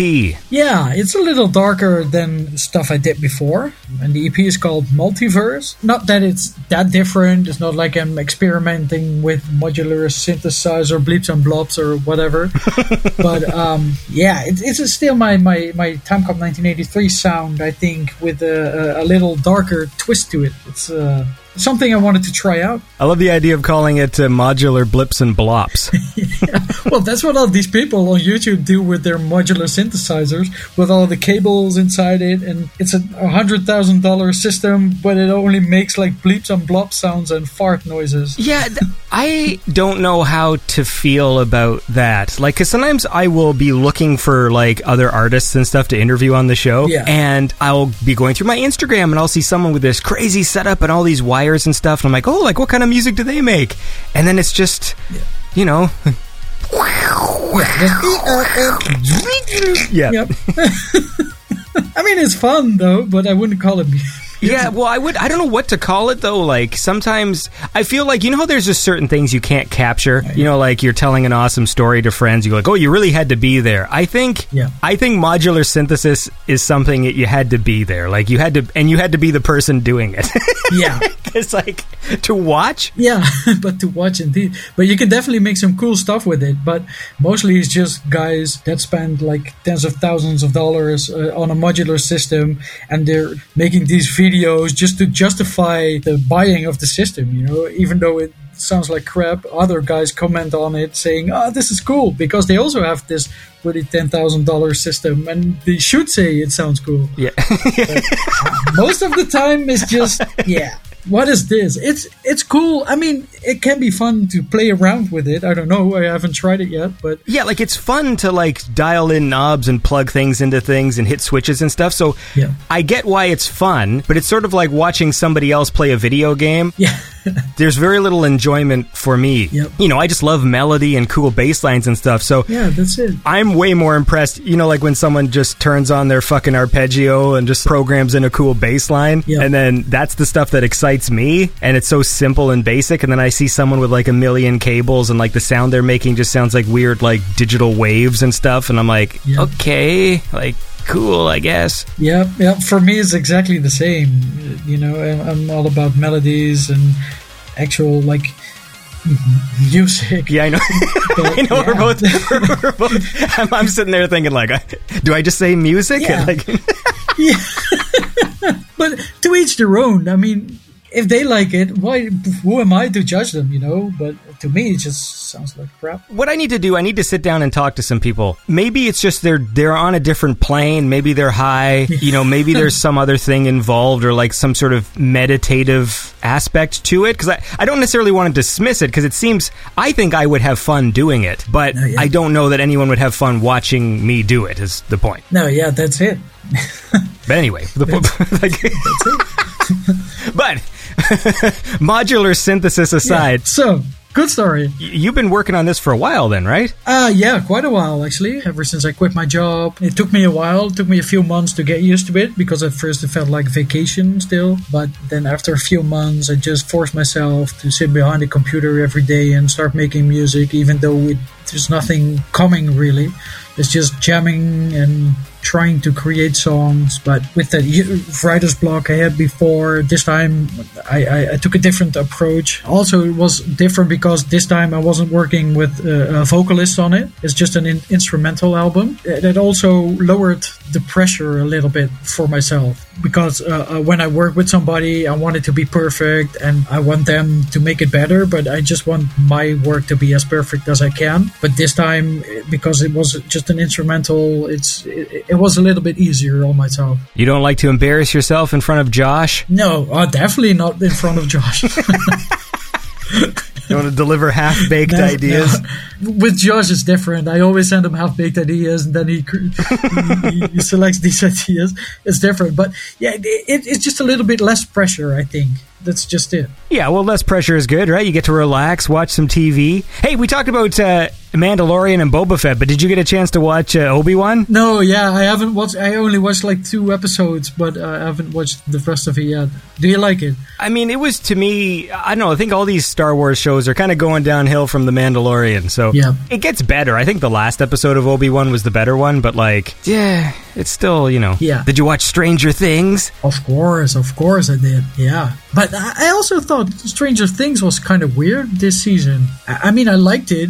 Yeah, it's a little darker than stuff I did before. And the EP is called Multiverse. Not that it's that different. It's not like I'm experimenting with modular synthesizer, bleeps and blobs or whatever. but um, yeah, it, it's still my, my, my Time Cop 1983 sound, I think, with a, a, a little darker twist to it. It's uh, something I wanted to try out. I love the idea of calling it uh, modular blips and blops. Well, that's what all these people on YouTube do with their modular synthesizers, with all the cables inside it, and it's a hundred thousand dollar system, but it only makes like bleeps and blop sounds and fart noises. Yeah, th- I don't know how to feel about that. Like, because sometimes I will be looking for like other artists and stuff to interview on the show, Yeah. and I'll be going through my Instagram and I'll see someone with this crazy setup and all these and stuff, and I'm like, oh, like what kind of music do they make? And then it's just, you know, yeah, Yep. I mean, it's fun though, but I wouldn't call it. Yeah, well, I would. I don't know what to call it though. Like sometimes I feel like you know how there's just certain things you can't capture. You know, like you're telling an awesome story to friends. You're like, oh, you really had to be there. I think. Yeah. I think modular synthesis is something that you had to be there. Like you had to, and you had to be the person doing it. Yeah, it's like to watch. yeah, but to watch indeed. But you can definitely make some cool stuff with it. But mostly it's just guys that spend like tens of thousands of dollars uh, on a modular system, and they're making these videos videos just to justify the buying of the system. You know, even though it sounds like crap, other guys comment on it saying, "Oh, this is cool," because they also have this really ten thousand dollar system, and they should say it sounds cool. Yeah. Most of the time, it's just yeah. What is this? It's it's cool. I mean, it can be fun to play around with it. I don't know. I haven't tried it yet, but Yeah, like it's fun to like dial in knobs and plug things into things and hit switches and stuff. So Yeah. I get why it's fun, but it's sort of like watching somebody else play a video game. yeah, There's very little enjoyment for me. Yep. You know, I just love melody and cool bass lines and stuff. So yeah, that's it. I'm way more impressed, you know, like when someone just turns on their fucking arpeggio and just programs in a cool bass line. Yeah. And then that's the stuff that excites me. And it's so simple and basic. And then I see someone with like a million cables and like the sound they're making just sounds like weird, like digital waves and stuff. And I'm like, Yeah. okay, like cool, I guess. Yeah, yeah. For me, it's exactly the same. You know, I'm, I'm all about melodies and actual like music. Yeah, I know. But, I know we're both. We're both I'm, I'm sitting there thinking, like, uh, do I just say music? Yeah. Like, But to each their own. I mean, if they like it, why? Who am I to judge them? You know. But to me, it just sounds like crap. what I need to do, I need to sit down and talk to some people. Maybe it's just they're they're on a different plane. Maybe they're high. You know, maybe there's some other thing involved or like some sort of meditative aspect to it. Because I, I don't necessarily want to dismiss it because it seems I think I would have fun doing it, but No, yeah. I don't know that anyone would have fun watching me do it. Is the point? No, yeah, that's it. But anyway, the po- like, but modular synthesis aside, So good story. you've been working on this for a while, then, right? Uh, yeah, quite a while actually. Ever since I quit my job, it took me a while. It took me a few months to get used to it because at first it felt like vacation still. But then after a few months, I just forced myself to sit behind a computer every day and start making music, even though it, there's nothing coming really. It's just jamming and trying to create songs. But with the writer's block I had before, this time I, I, I took a different approach. Also, it was different because this time I wasn't working with uh, a vocalist on it. It's just an in- instrumental album. That also lowered the pressure a little bit for myself because uh, uh, when I work with somebody, I want it to be perfect and I want them to make it better, but I just want my work to be as perfect as I can. But this time, because it was just an instrumental, it's it, it was a little bit easier on myself. You don't like to embarrass yourself in front of Josh. No, uh, definitely not in front of Josh. You want to deliver half baked No, ideas. no. With Josh, it's different. I always send him half baked ideas, and then he, he he selects these ideas. It's different, but yeah, it, it's just a little bit less pressure. I think that's just it. Yeah, well, less pressure is good, right? You get to relax, watch some TV. Hey, we talked about uh, Mandalorian and Boba Fett, but did you get a chance to watch uh, Obi Wan? No, yeah, I haven't watched. I only watched like two episodes, but I haven't watched the rest of it yet. Do you like it? I mean, it was to me. I don't know. I think all these Star Wars shows are kind of going downhill from the Mandalorian. So Yeah. it gets better. I think the last episode of Obi Wan was the better one, but like, yeah, it's still you know. Yeah. Did you watch Stranger Things? Of course, of course, I did. Yeah, but I also thought Stranger Things was kind of weird this season. I mean, I liked it,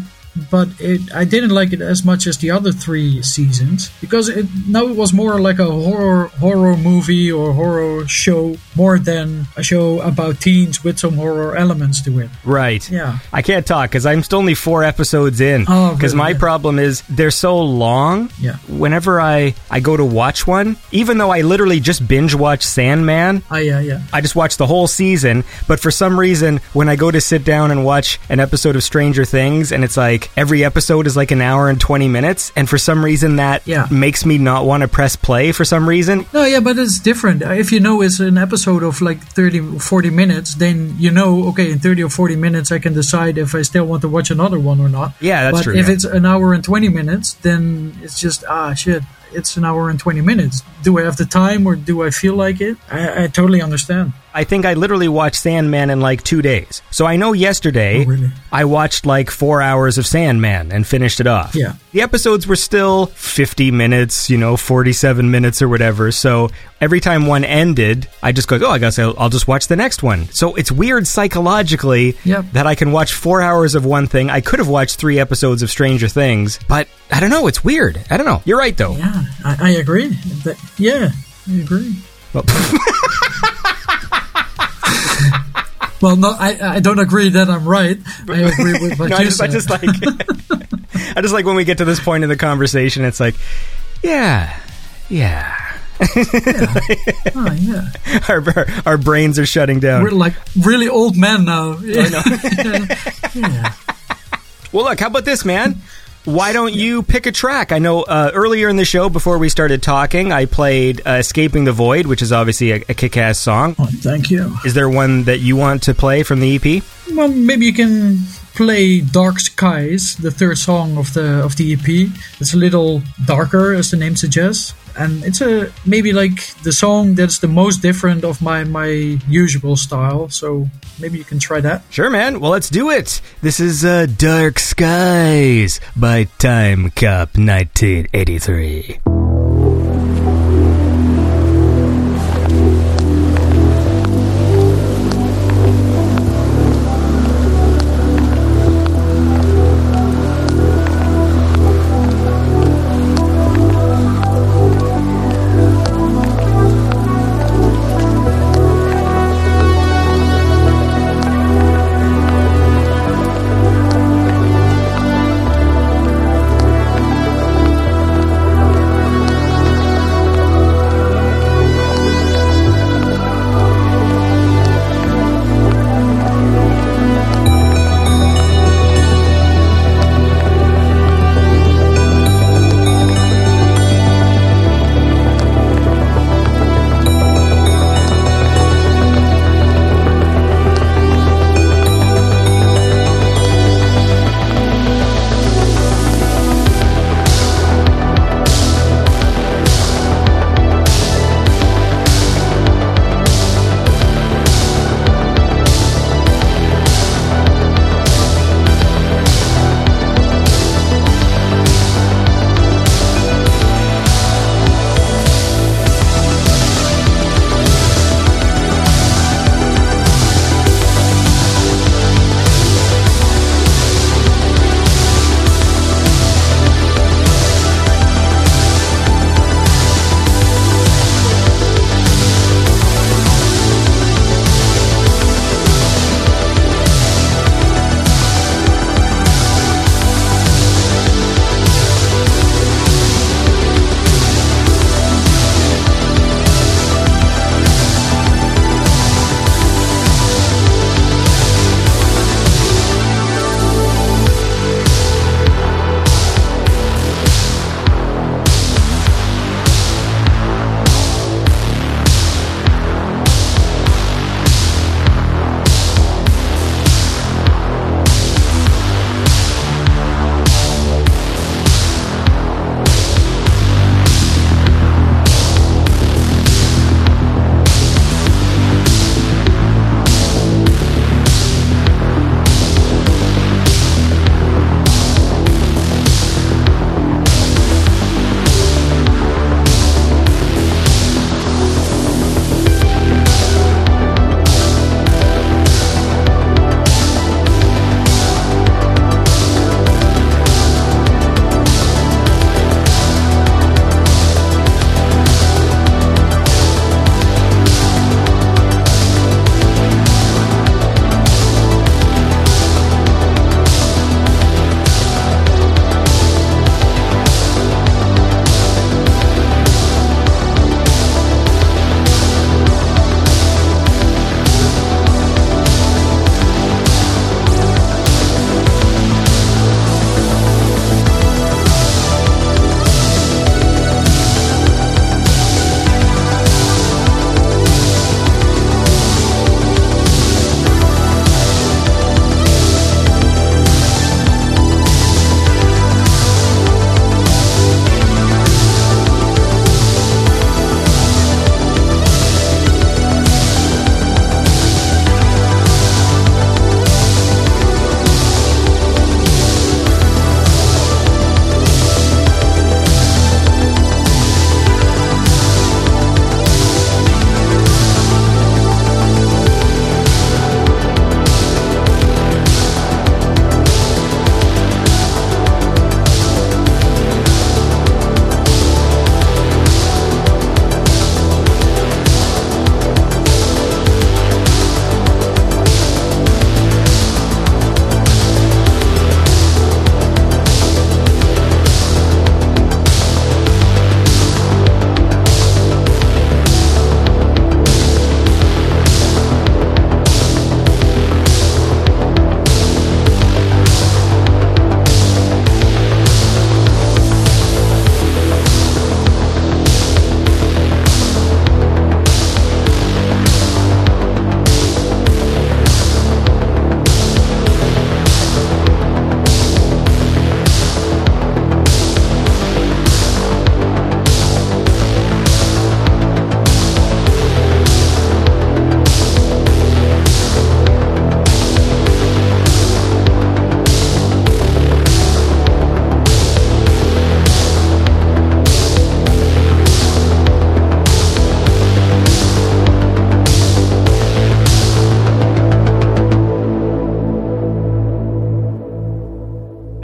but it I didn't like it as much as the other three seasons because it now it was more like a horror horror movie or horror show more than a show about teens with some horror elements to it. Right. Yeah. I can't talk because I'm still only four episodes in. Oh, Because really? my problem is they're so long. Yeah. Whenever I I go to watch one, even though I literally just binge watch Sandman, Ah, yeah, yeah. I just watch the whole season. But for some reason, when I go to sit down and watch an episode of Stranger Things, and it's like every episode is like an hour and twenty minutes, and for some reason that Yeah. makes me not want to press play. For some reason, No, yeah, but it's different. Uh, If you know it's an episode of like 30, 40 minutes, then you know, okay, in 30 or 40 minutes, I can decide if I still want to watch another one or not. Yeah, that's but true, if yeah. it's an hour and 20 minutes, then it's just, ah, shit, it's an hour and 20 minutes. Do I have the time or do I feel like it? I, I totally understand. I think I literally watched Sandman in like two days. So I know yesterday Oh, really? I watched like four hours of Sandman and finished it off. Yeah. The episodes were still 50 minutes, you know, 47 minutes or whatever. So every time one ended, I just go, oh, I guess I'll, I'll just watch the next one. So it's weird psychologically Yep. that I can watch four hours of one thing. I could have watched three episodes of Stranger Things, but I don't know. It's weird. I don't know. You're right, though. Yeah, I, I agree. That, yeah, I agree. Well, Well, no, I, I don't agree that I'm right. I agree with what no, you I just, I just like I just like when we get to this point in the conversation, it's like, yeah, yeah. oh, yeah. Ah, our, our our brains are shutting down. We're like really old men now. Yeah. yeah. Well, look, how about this, man? Why don't you pick a track? I know uh, earlier in the show, before we started talking, I played uh, "Escaping the Void," which is obviously a, a kick-ass song. Oh, thank you. Is there one that you want to play from the EP? Well, maybe you can play "Dark Skies," the third song of the of the EP. It's a little darker, as the name suggests, and it's a maybe like the song that's the most different of my my usual style. So maybe you can try that. Sure, man. Well, let's do it. This is uh, "Dark Skies" by Time Cop 1983.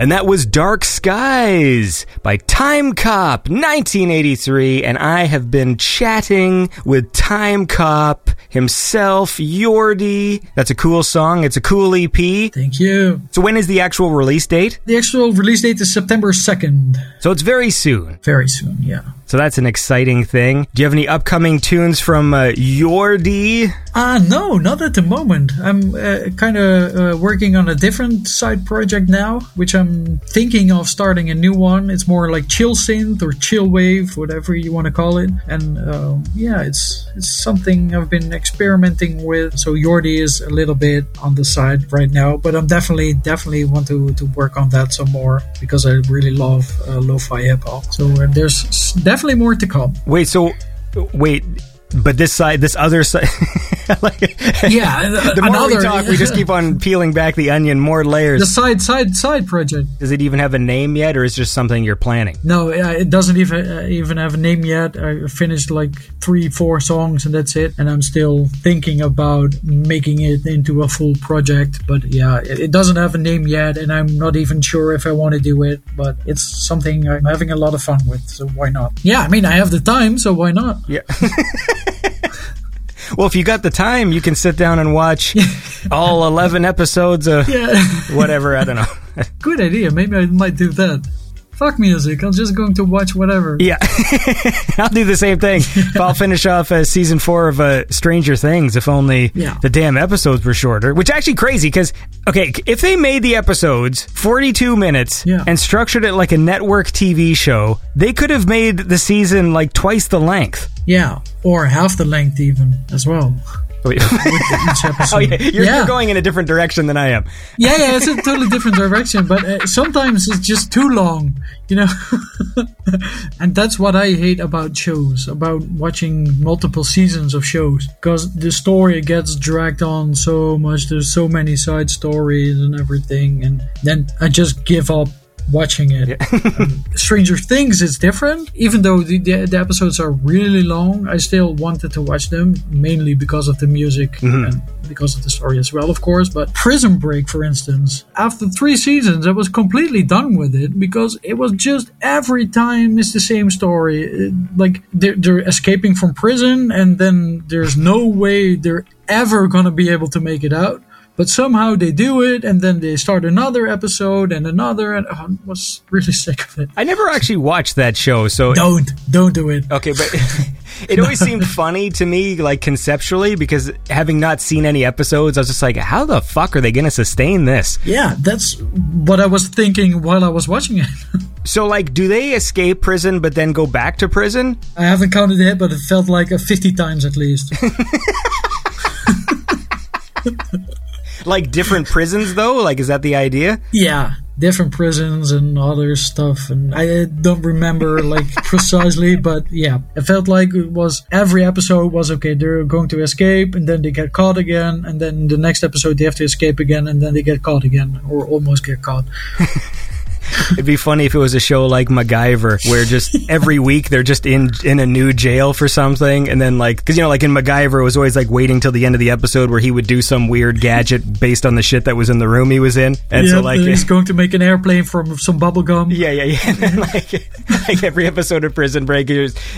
And that was Dark Skies by Time Cop 1983. And I have been chatting with Time Cop himself, Jordi. That's a cool song. It's a cool EP. Thank you. So when is the actual release date? The actual release date is September 2nd. So it's very soon. Very soon, yeah. So that's an exciting thing. Do you have any upcoming tunes from uh, Jordi? Uh, no, not at the moment. I'm uh, kind of uh, working on a different side project now, which I'm thinking of starting a new one. It's more like chill synth or chill wave, whatever you want to call it. And uh, yeah, it's it's something I've been experimenting with. So Jordi is a little bit on the side right now, but I'm definitely definitely want to to work on that some more because I really love uh, lo-fi hip hop. So there's definitely more to come. Wait, so wait, but this side, this other side. like, Yeah, the more another- we talk, we just keep on peeling back the onion, more layers. The side side side project. Does it even have a name yet, or is it just something you're planning? No, uh, it doesn't even uh, even have a name yet. I finished like three, four songs, and that's it. And I'm still thinking about making it into a full project. But yeah, it doesn't have a name yet, and I'm not even sure if I want to do it. But it's something I'm having a lot of fun with, so why not? Yeah, I mean, I have the time, so why not? Yeah. well, if you got the time, you can sit down and watch all 11 episodes of Yeah, whatever. I don't know. good idea. Maybe I might do that. Fuck music. I'm just going to watch whatever. Yeah, I'll do the same thing. If I'll finish off uh, season four of uh, Stranger Things, if only Yeah. the damn episodes were shorter. Which actually crazy because okay, if they made the episodes forty-two minutes Yeah. and structured it like a network TV show, they could have made the season like twice the length. Yeah, or half the length even as well. Wait. Each episode. oh yeah, you're, yeah. you're going in a different direction than I am. Yeah, yeah, it's a totally different direction, but uh, sometimes it's just too long, you know. and that's what I hate about shows, about watching multiple seasons of shows, because the story gets dragged on so much. There's so many side stories and everything, and then I just give up watching it. Um, Stranger Things is different, even though the, the, the episodes are really long. I still wanted to watch them mainly because of the music and because of the story as well, of course. But Prison Break, for instance, after three seasons, I was completely done with it because it was just every time it's the same story. It- like they're, they're escaping from prison, and then there's no way they're ever gonna be able to make it out. But somehow they do it, and then they start another episode and another, and oh, I was really sick of it. I never actually watched that show, so Don't, don't do it. Okay, but it always seemed funny to me, like conceptually, because having not seen any episodes, I was just like, how the fuck are they going to sustain this? Yeah, that's what I was thinking while I was watching it. So, like, do they escape prison but then go back to prison? I haven't counted it, but it felt like uh, 50 times at least. Like different prisons, though? Like, is that the idea? yeah, different prisons and other stuff, and I don't remember like precisely, but yeah, it felt like it was every episode was okay. They're going to escape, and then they get caught again, and then the next episode they have to escape again, and then they get caught again, or almost get caught. It'd be funny if it was a show like MacGyver, where just every week they're just in in a new jail for something, and then like, because you know, like in MacGyver, it was always like waiting till the end of the episode where he would do some weird gadget based on the shit that was in the room he was in, and yeah, so like. he's going to make an airplane from some bubble gum. Yeah, yeah, yeah. And then, like, like every episode of Prison Break,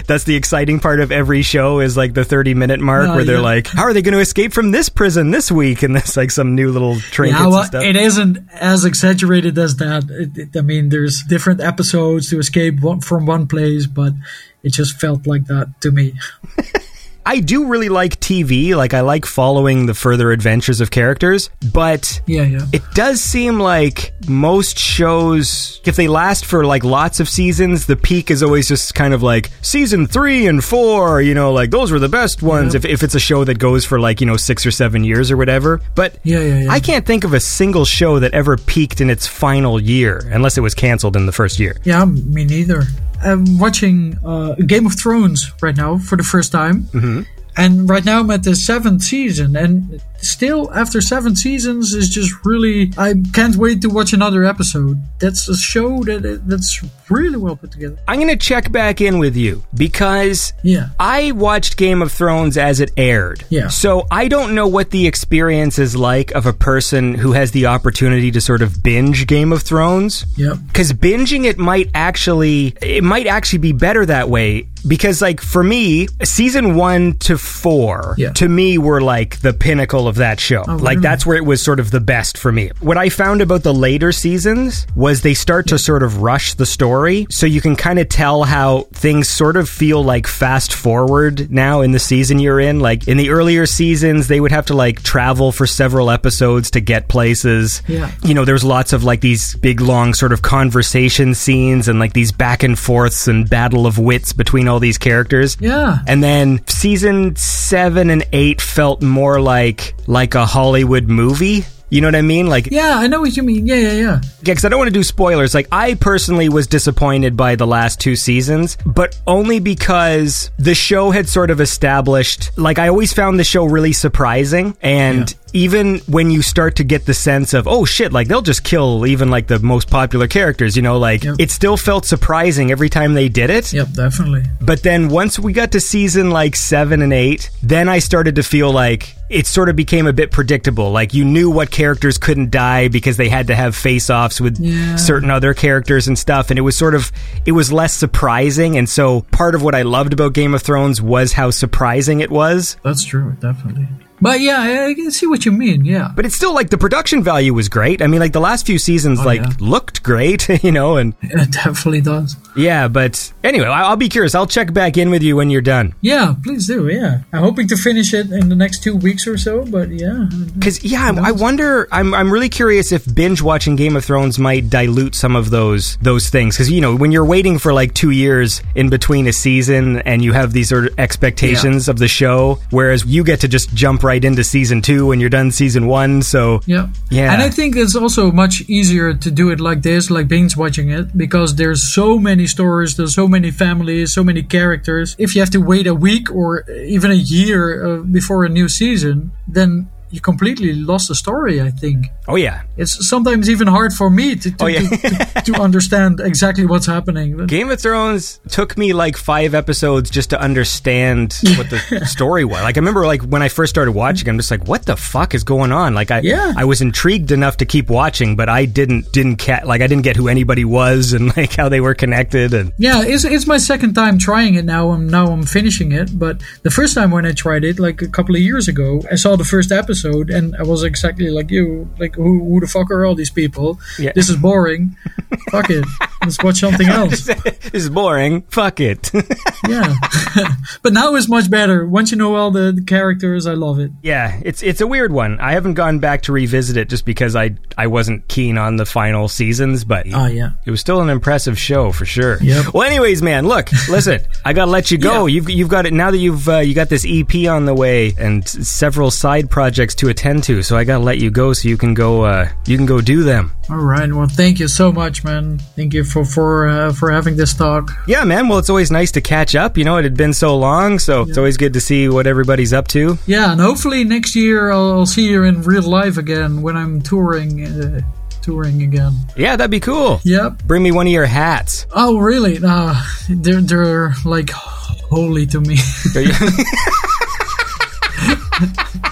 that's the exciting part of every show is like the thirty minute mark Oh, where they're yeah. like, "How are they going to escape from this prison this week?" And there's like some new little trinkets Yeah, well, and stuff. it isn't as exaggerated as that. It, it- I mean, there's different episodes to escape from one place, but it just felt like that to me. I do really like TV. Like, I like following the further adventures of characters, but Yeah, yeah. it does seem like most shows, if they last for like lots of seasons, the peak is always just kind of like season three and four, you know, like those were the best ones if, if it's a show that goes for like, you know, six or seven years or whatever. But Yeah, yeah, yeah. I can't think of a single show that ever peaked in its final year, unless it was canceled in the first year. Yeah, me neither. I'm watching uh, Game of Thrones right now for the first time. Mm-hmm. and right now I'm at the seventh season, and still after seven seasons is just really. I can't wait to watch another episode. That's a show that that's really well put together. I'm going to check back in with you because Yeah. I watched Game of Thrones as it aired. Yeah. So I don't know what the experience is like of a person who has the opportunity to sort of binge Game of Thrones. Yep. Because binging it might actually, it might actually be better that way. Because like for me, season one to four, Yeah. to me were like the pinnacle of that show. Oh, like really? that's where it was sort of the best for me. What I found about the later seasons was they start to sort of rush the story, so you can kind of tell how things sort of feel like fast forward now in the season you're in. Like in the earlier seasons, they would have to like travel for several episodes to get places. Yeah. You know, there's lots of like these big long sort of conversation scenes and like these back and forths and battle of wits between all these characters. Yeah. And then season seven and eight felt more like like a Hollywood movie. You know what I mean? Like, yeah, Yeah, I know what you mean. Yeah, yeah, yeah. because I don't want to do spoilers. Like, I personally was disappointed by the last two seasons, but only because the show had sort of established. Like, I always found the show really surprising, and even when you start to get the sense of, oh shit, like they'll just kill even like the most popular characters. You know, like Yep. it still felt surprising every time they did it. Yep, definitely. But then once we got to season like seven and eight, then I started to feel like it sort of became a bit predictable. Like you knew what characters couldn't die because they had to have face offs with Yeah. certain other characters and stuff. And it was sort of, it was less surprising. And so part of what I loved about Game of Thrones was how surprising it was. That's true, definitely. But yeah, I I can see what you mean. Yeah. But it's still like the production value was great. I mean, like the last few seasons, oh, like Oh, yeah. looked great, you know, and It definitely does. Yeah, but anyway, I'll be curious. I'll check back in with you when you're done. Yeah, please do. Yeah, I'm hoping to finish it in the next two weeks or so. But yeah, Because yeah, I, I wonder. I'm I'm really curious if binge watching Game of Thrones might dilute some of those those things. Because you know, when you're waiting for like two years in between a season and you have these sort of expectations of the show, whereas you get to just jump right into season two when you're done season one. So yeah, Yeah. And I think it's also much easier to do it like this, like binge watching it, because there's so many stories, there's so many families, so many characters. If you have to wait a week or even a year uh, before a new season, then you completely lost the story. I think. oh yeah, It's sometimes even hard for me to to, Oh, yeah. to, to, to understand exactly what's happening. Game of Thrones took me like five episodes just to understand what the story was. Like I remember like when I first started watching, I'm just like, what the fuck is going on? Like I Yeah. I was intrigued enough to keep watching, but I didn't didn't ca- like I didn't get who anybody was and like how they were connected and Yeah, it's it's my second time trying it now. I'm now I'm finishing it, but the first time when I tried it, like a couple of years ago, I saw the first episode and I was exactly like you, like who who the fuck are all these people? Yeah. This is boring. fuck it, let's watch something else. it's boring. Fuck it. Yeah, but now it's much better. Once you know all the, the characters, I love it. yeah, it's it's a weird one. I haven't gone back to revisit it just because I I wasn't keen on the final seasons, but Ah, yeah. It was still an impressive show for sure. Yep. Well, anyways, man, look, listen, I gotta let you go. Yeah. You've you've got it now that you've uh, you got this EP on the way and several side projects to attend to. So I gotta let you go so you can go uh, you can go do them. All right. Well, thank you so much, man. Thank you for for uh, for having this talk. Yeah, man. Well, it's always nice to catch up. You know, it had been so long, so it's always good to see what everybody's up to. Yeah, and hopefully next year I'll, I'll see you in real life again when I'm touring. Uh, touring again. Yeah, that'd be cool. Yep. Bring me one of your hats. Oh, really? Uh, they're they're like holy to me.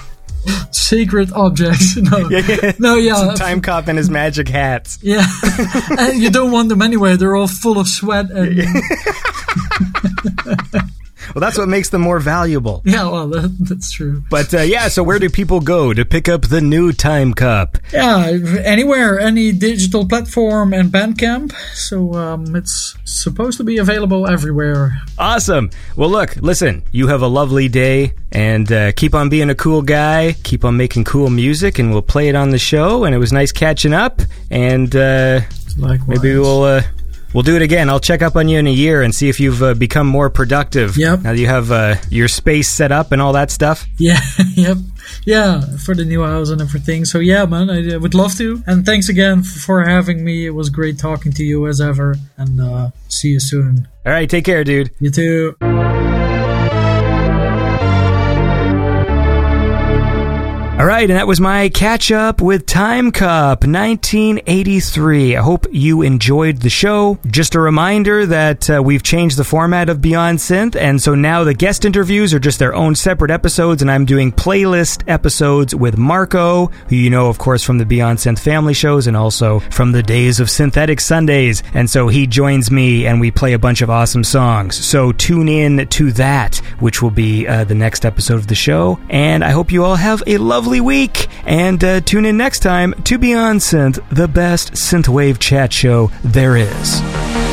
Sacred objects. No, no, yeah, Time Cop and his magic hats. yeah. and you don't want them anyway. They're all full of sweat and yeah. Well, that's what makes them more valuable. Yeah, well, that, that's true. But uh, yeah, so where do people go to pick up the new Time Cop? Yeah, anywhere, any digital platform and Bandcamp. So um, it's supposed to be available everywhere. Awesome. Well, look, listen, you have a lovely day and uh, keep on being a cool guy. Keep on making cool music, and we'll play it on the show. And it was nice catching up. And uh, Likewise. maybe we'll. We'll do it again. I'll check up on you in a year and see if you've uh, become more productive. Yep. Now that you have uh, your space set up and all that stuff. Yeah, yep. Yeah, for the new house and everything. So yeah, man, I, I would love to. And thanks again for having me. It was great talking to you as ever. And uh, see you soon. All right, take care, dude. You too. Right, and that was my catch up with Time Cop 1983. I hope you enjoyed the show. Just a reminder that uh, we've changed the format of Beyond Synth, and so now the guest interviews are just their own separate episodes, and I'm doing playlist episodes with Marco, who you know, of course, from the Beyond Synth family shows and also from the days of Synthetic Sundays. And so he joins me, and we play a bunch of awesome songs. So tune in to that, which will be uh, the next episode of the show. And I hope you all have a lovely week. And uh, tune in next time to Beyond Synth, the best synthwave chat show there is.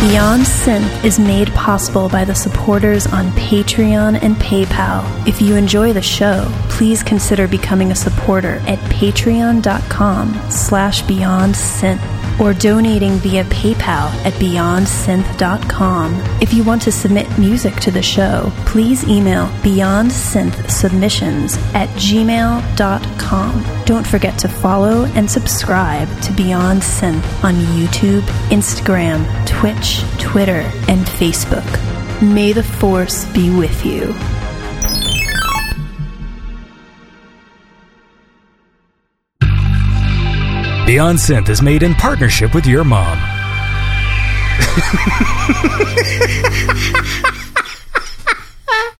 Beyond Synth is made possible by the supporters on Patreon and PayPal. If you enjoy the show, please consider becoming a supporter at patreon.com slash beyond synth or donating via PayPal at beyondsynth.com. If you want to submit music to the show, please email beyondsynthsubmissions at gmail.com. Don't forget to follow and subscribe to Beyond Synth on YouTube, Instagram, Twitch, Twitter, and Facebook. May the Force be with you. Beyond Synth is made in partnership with your mom.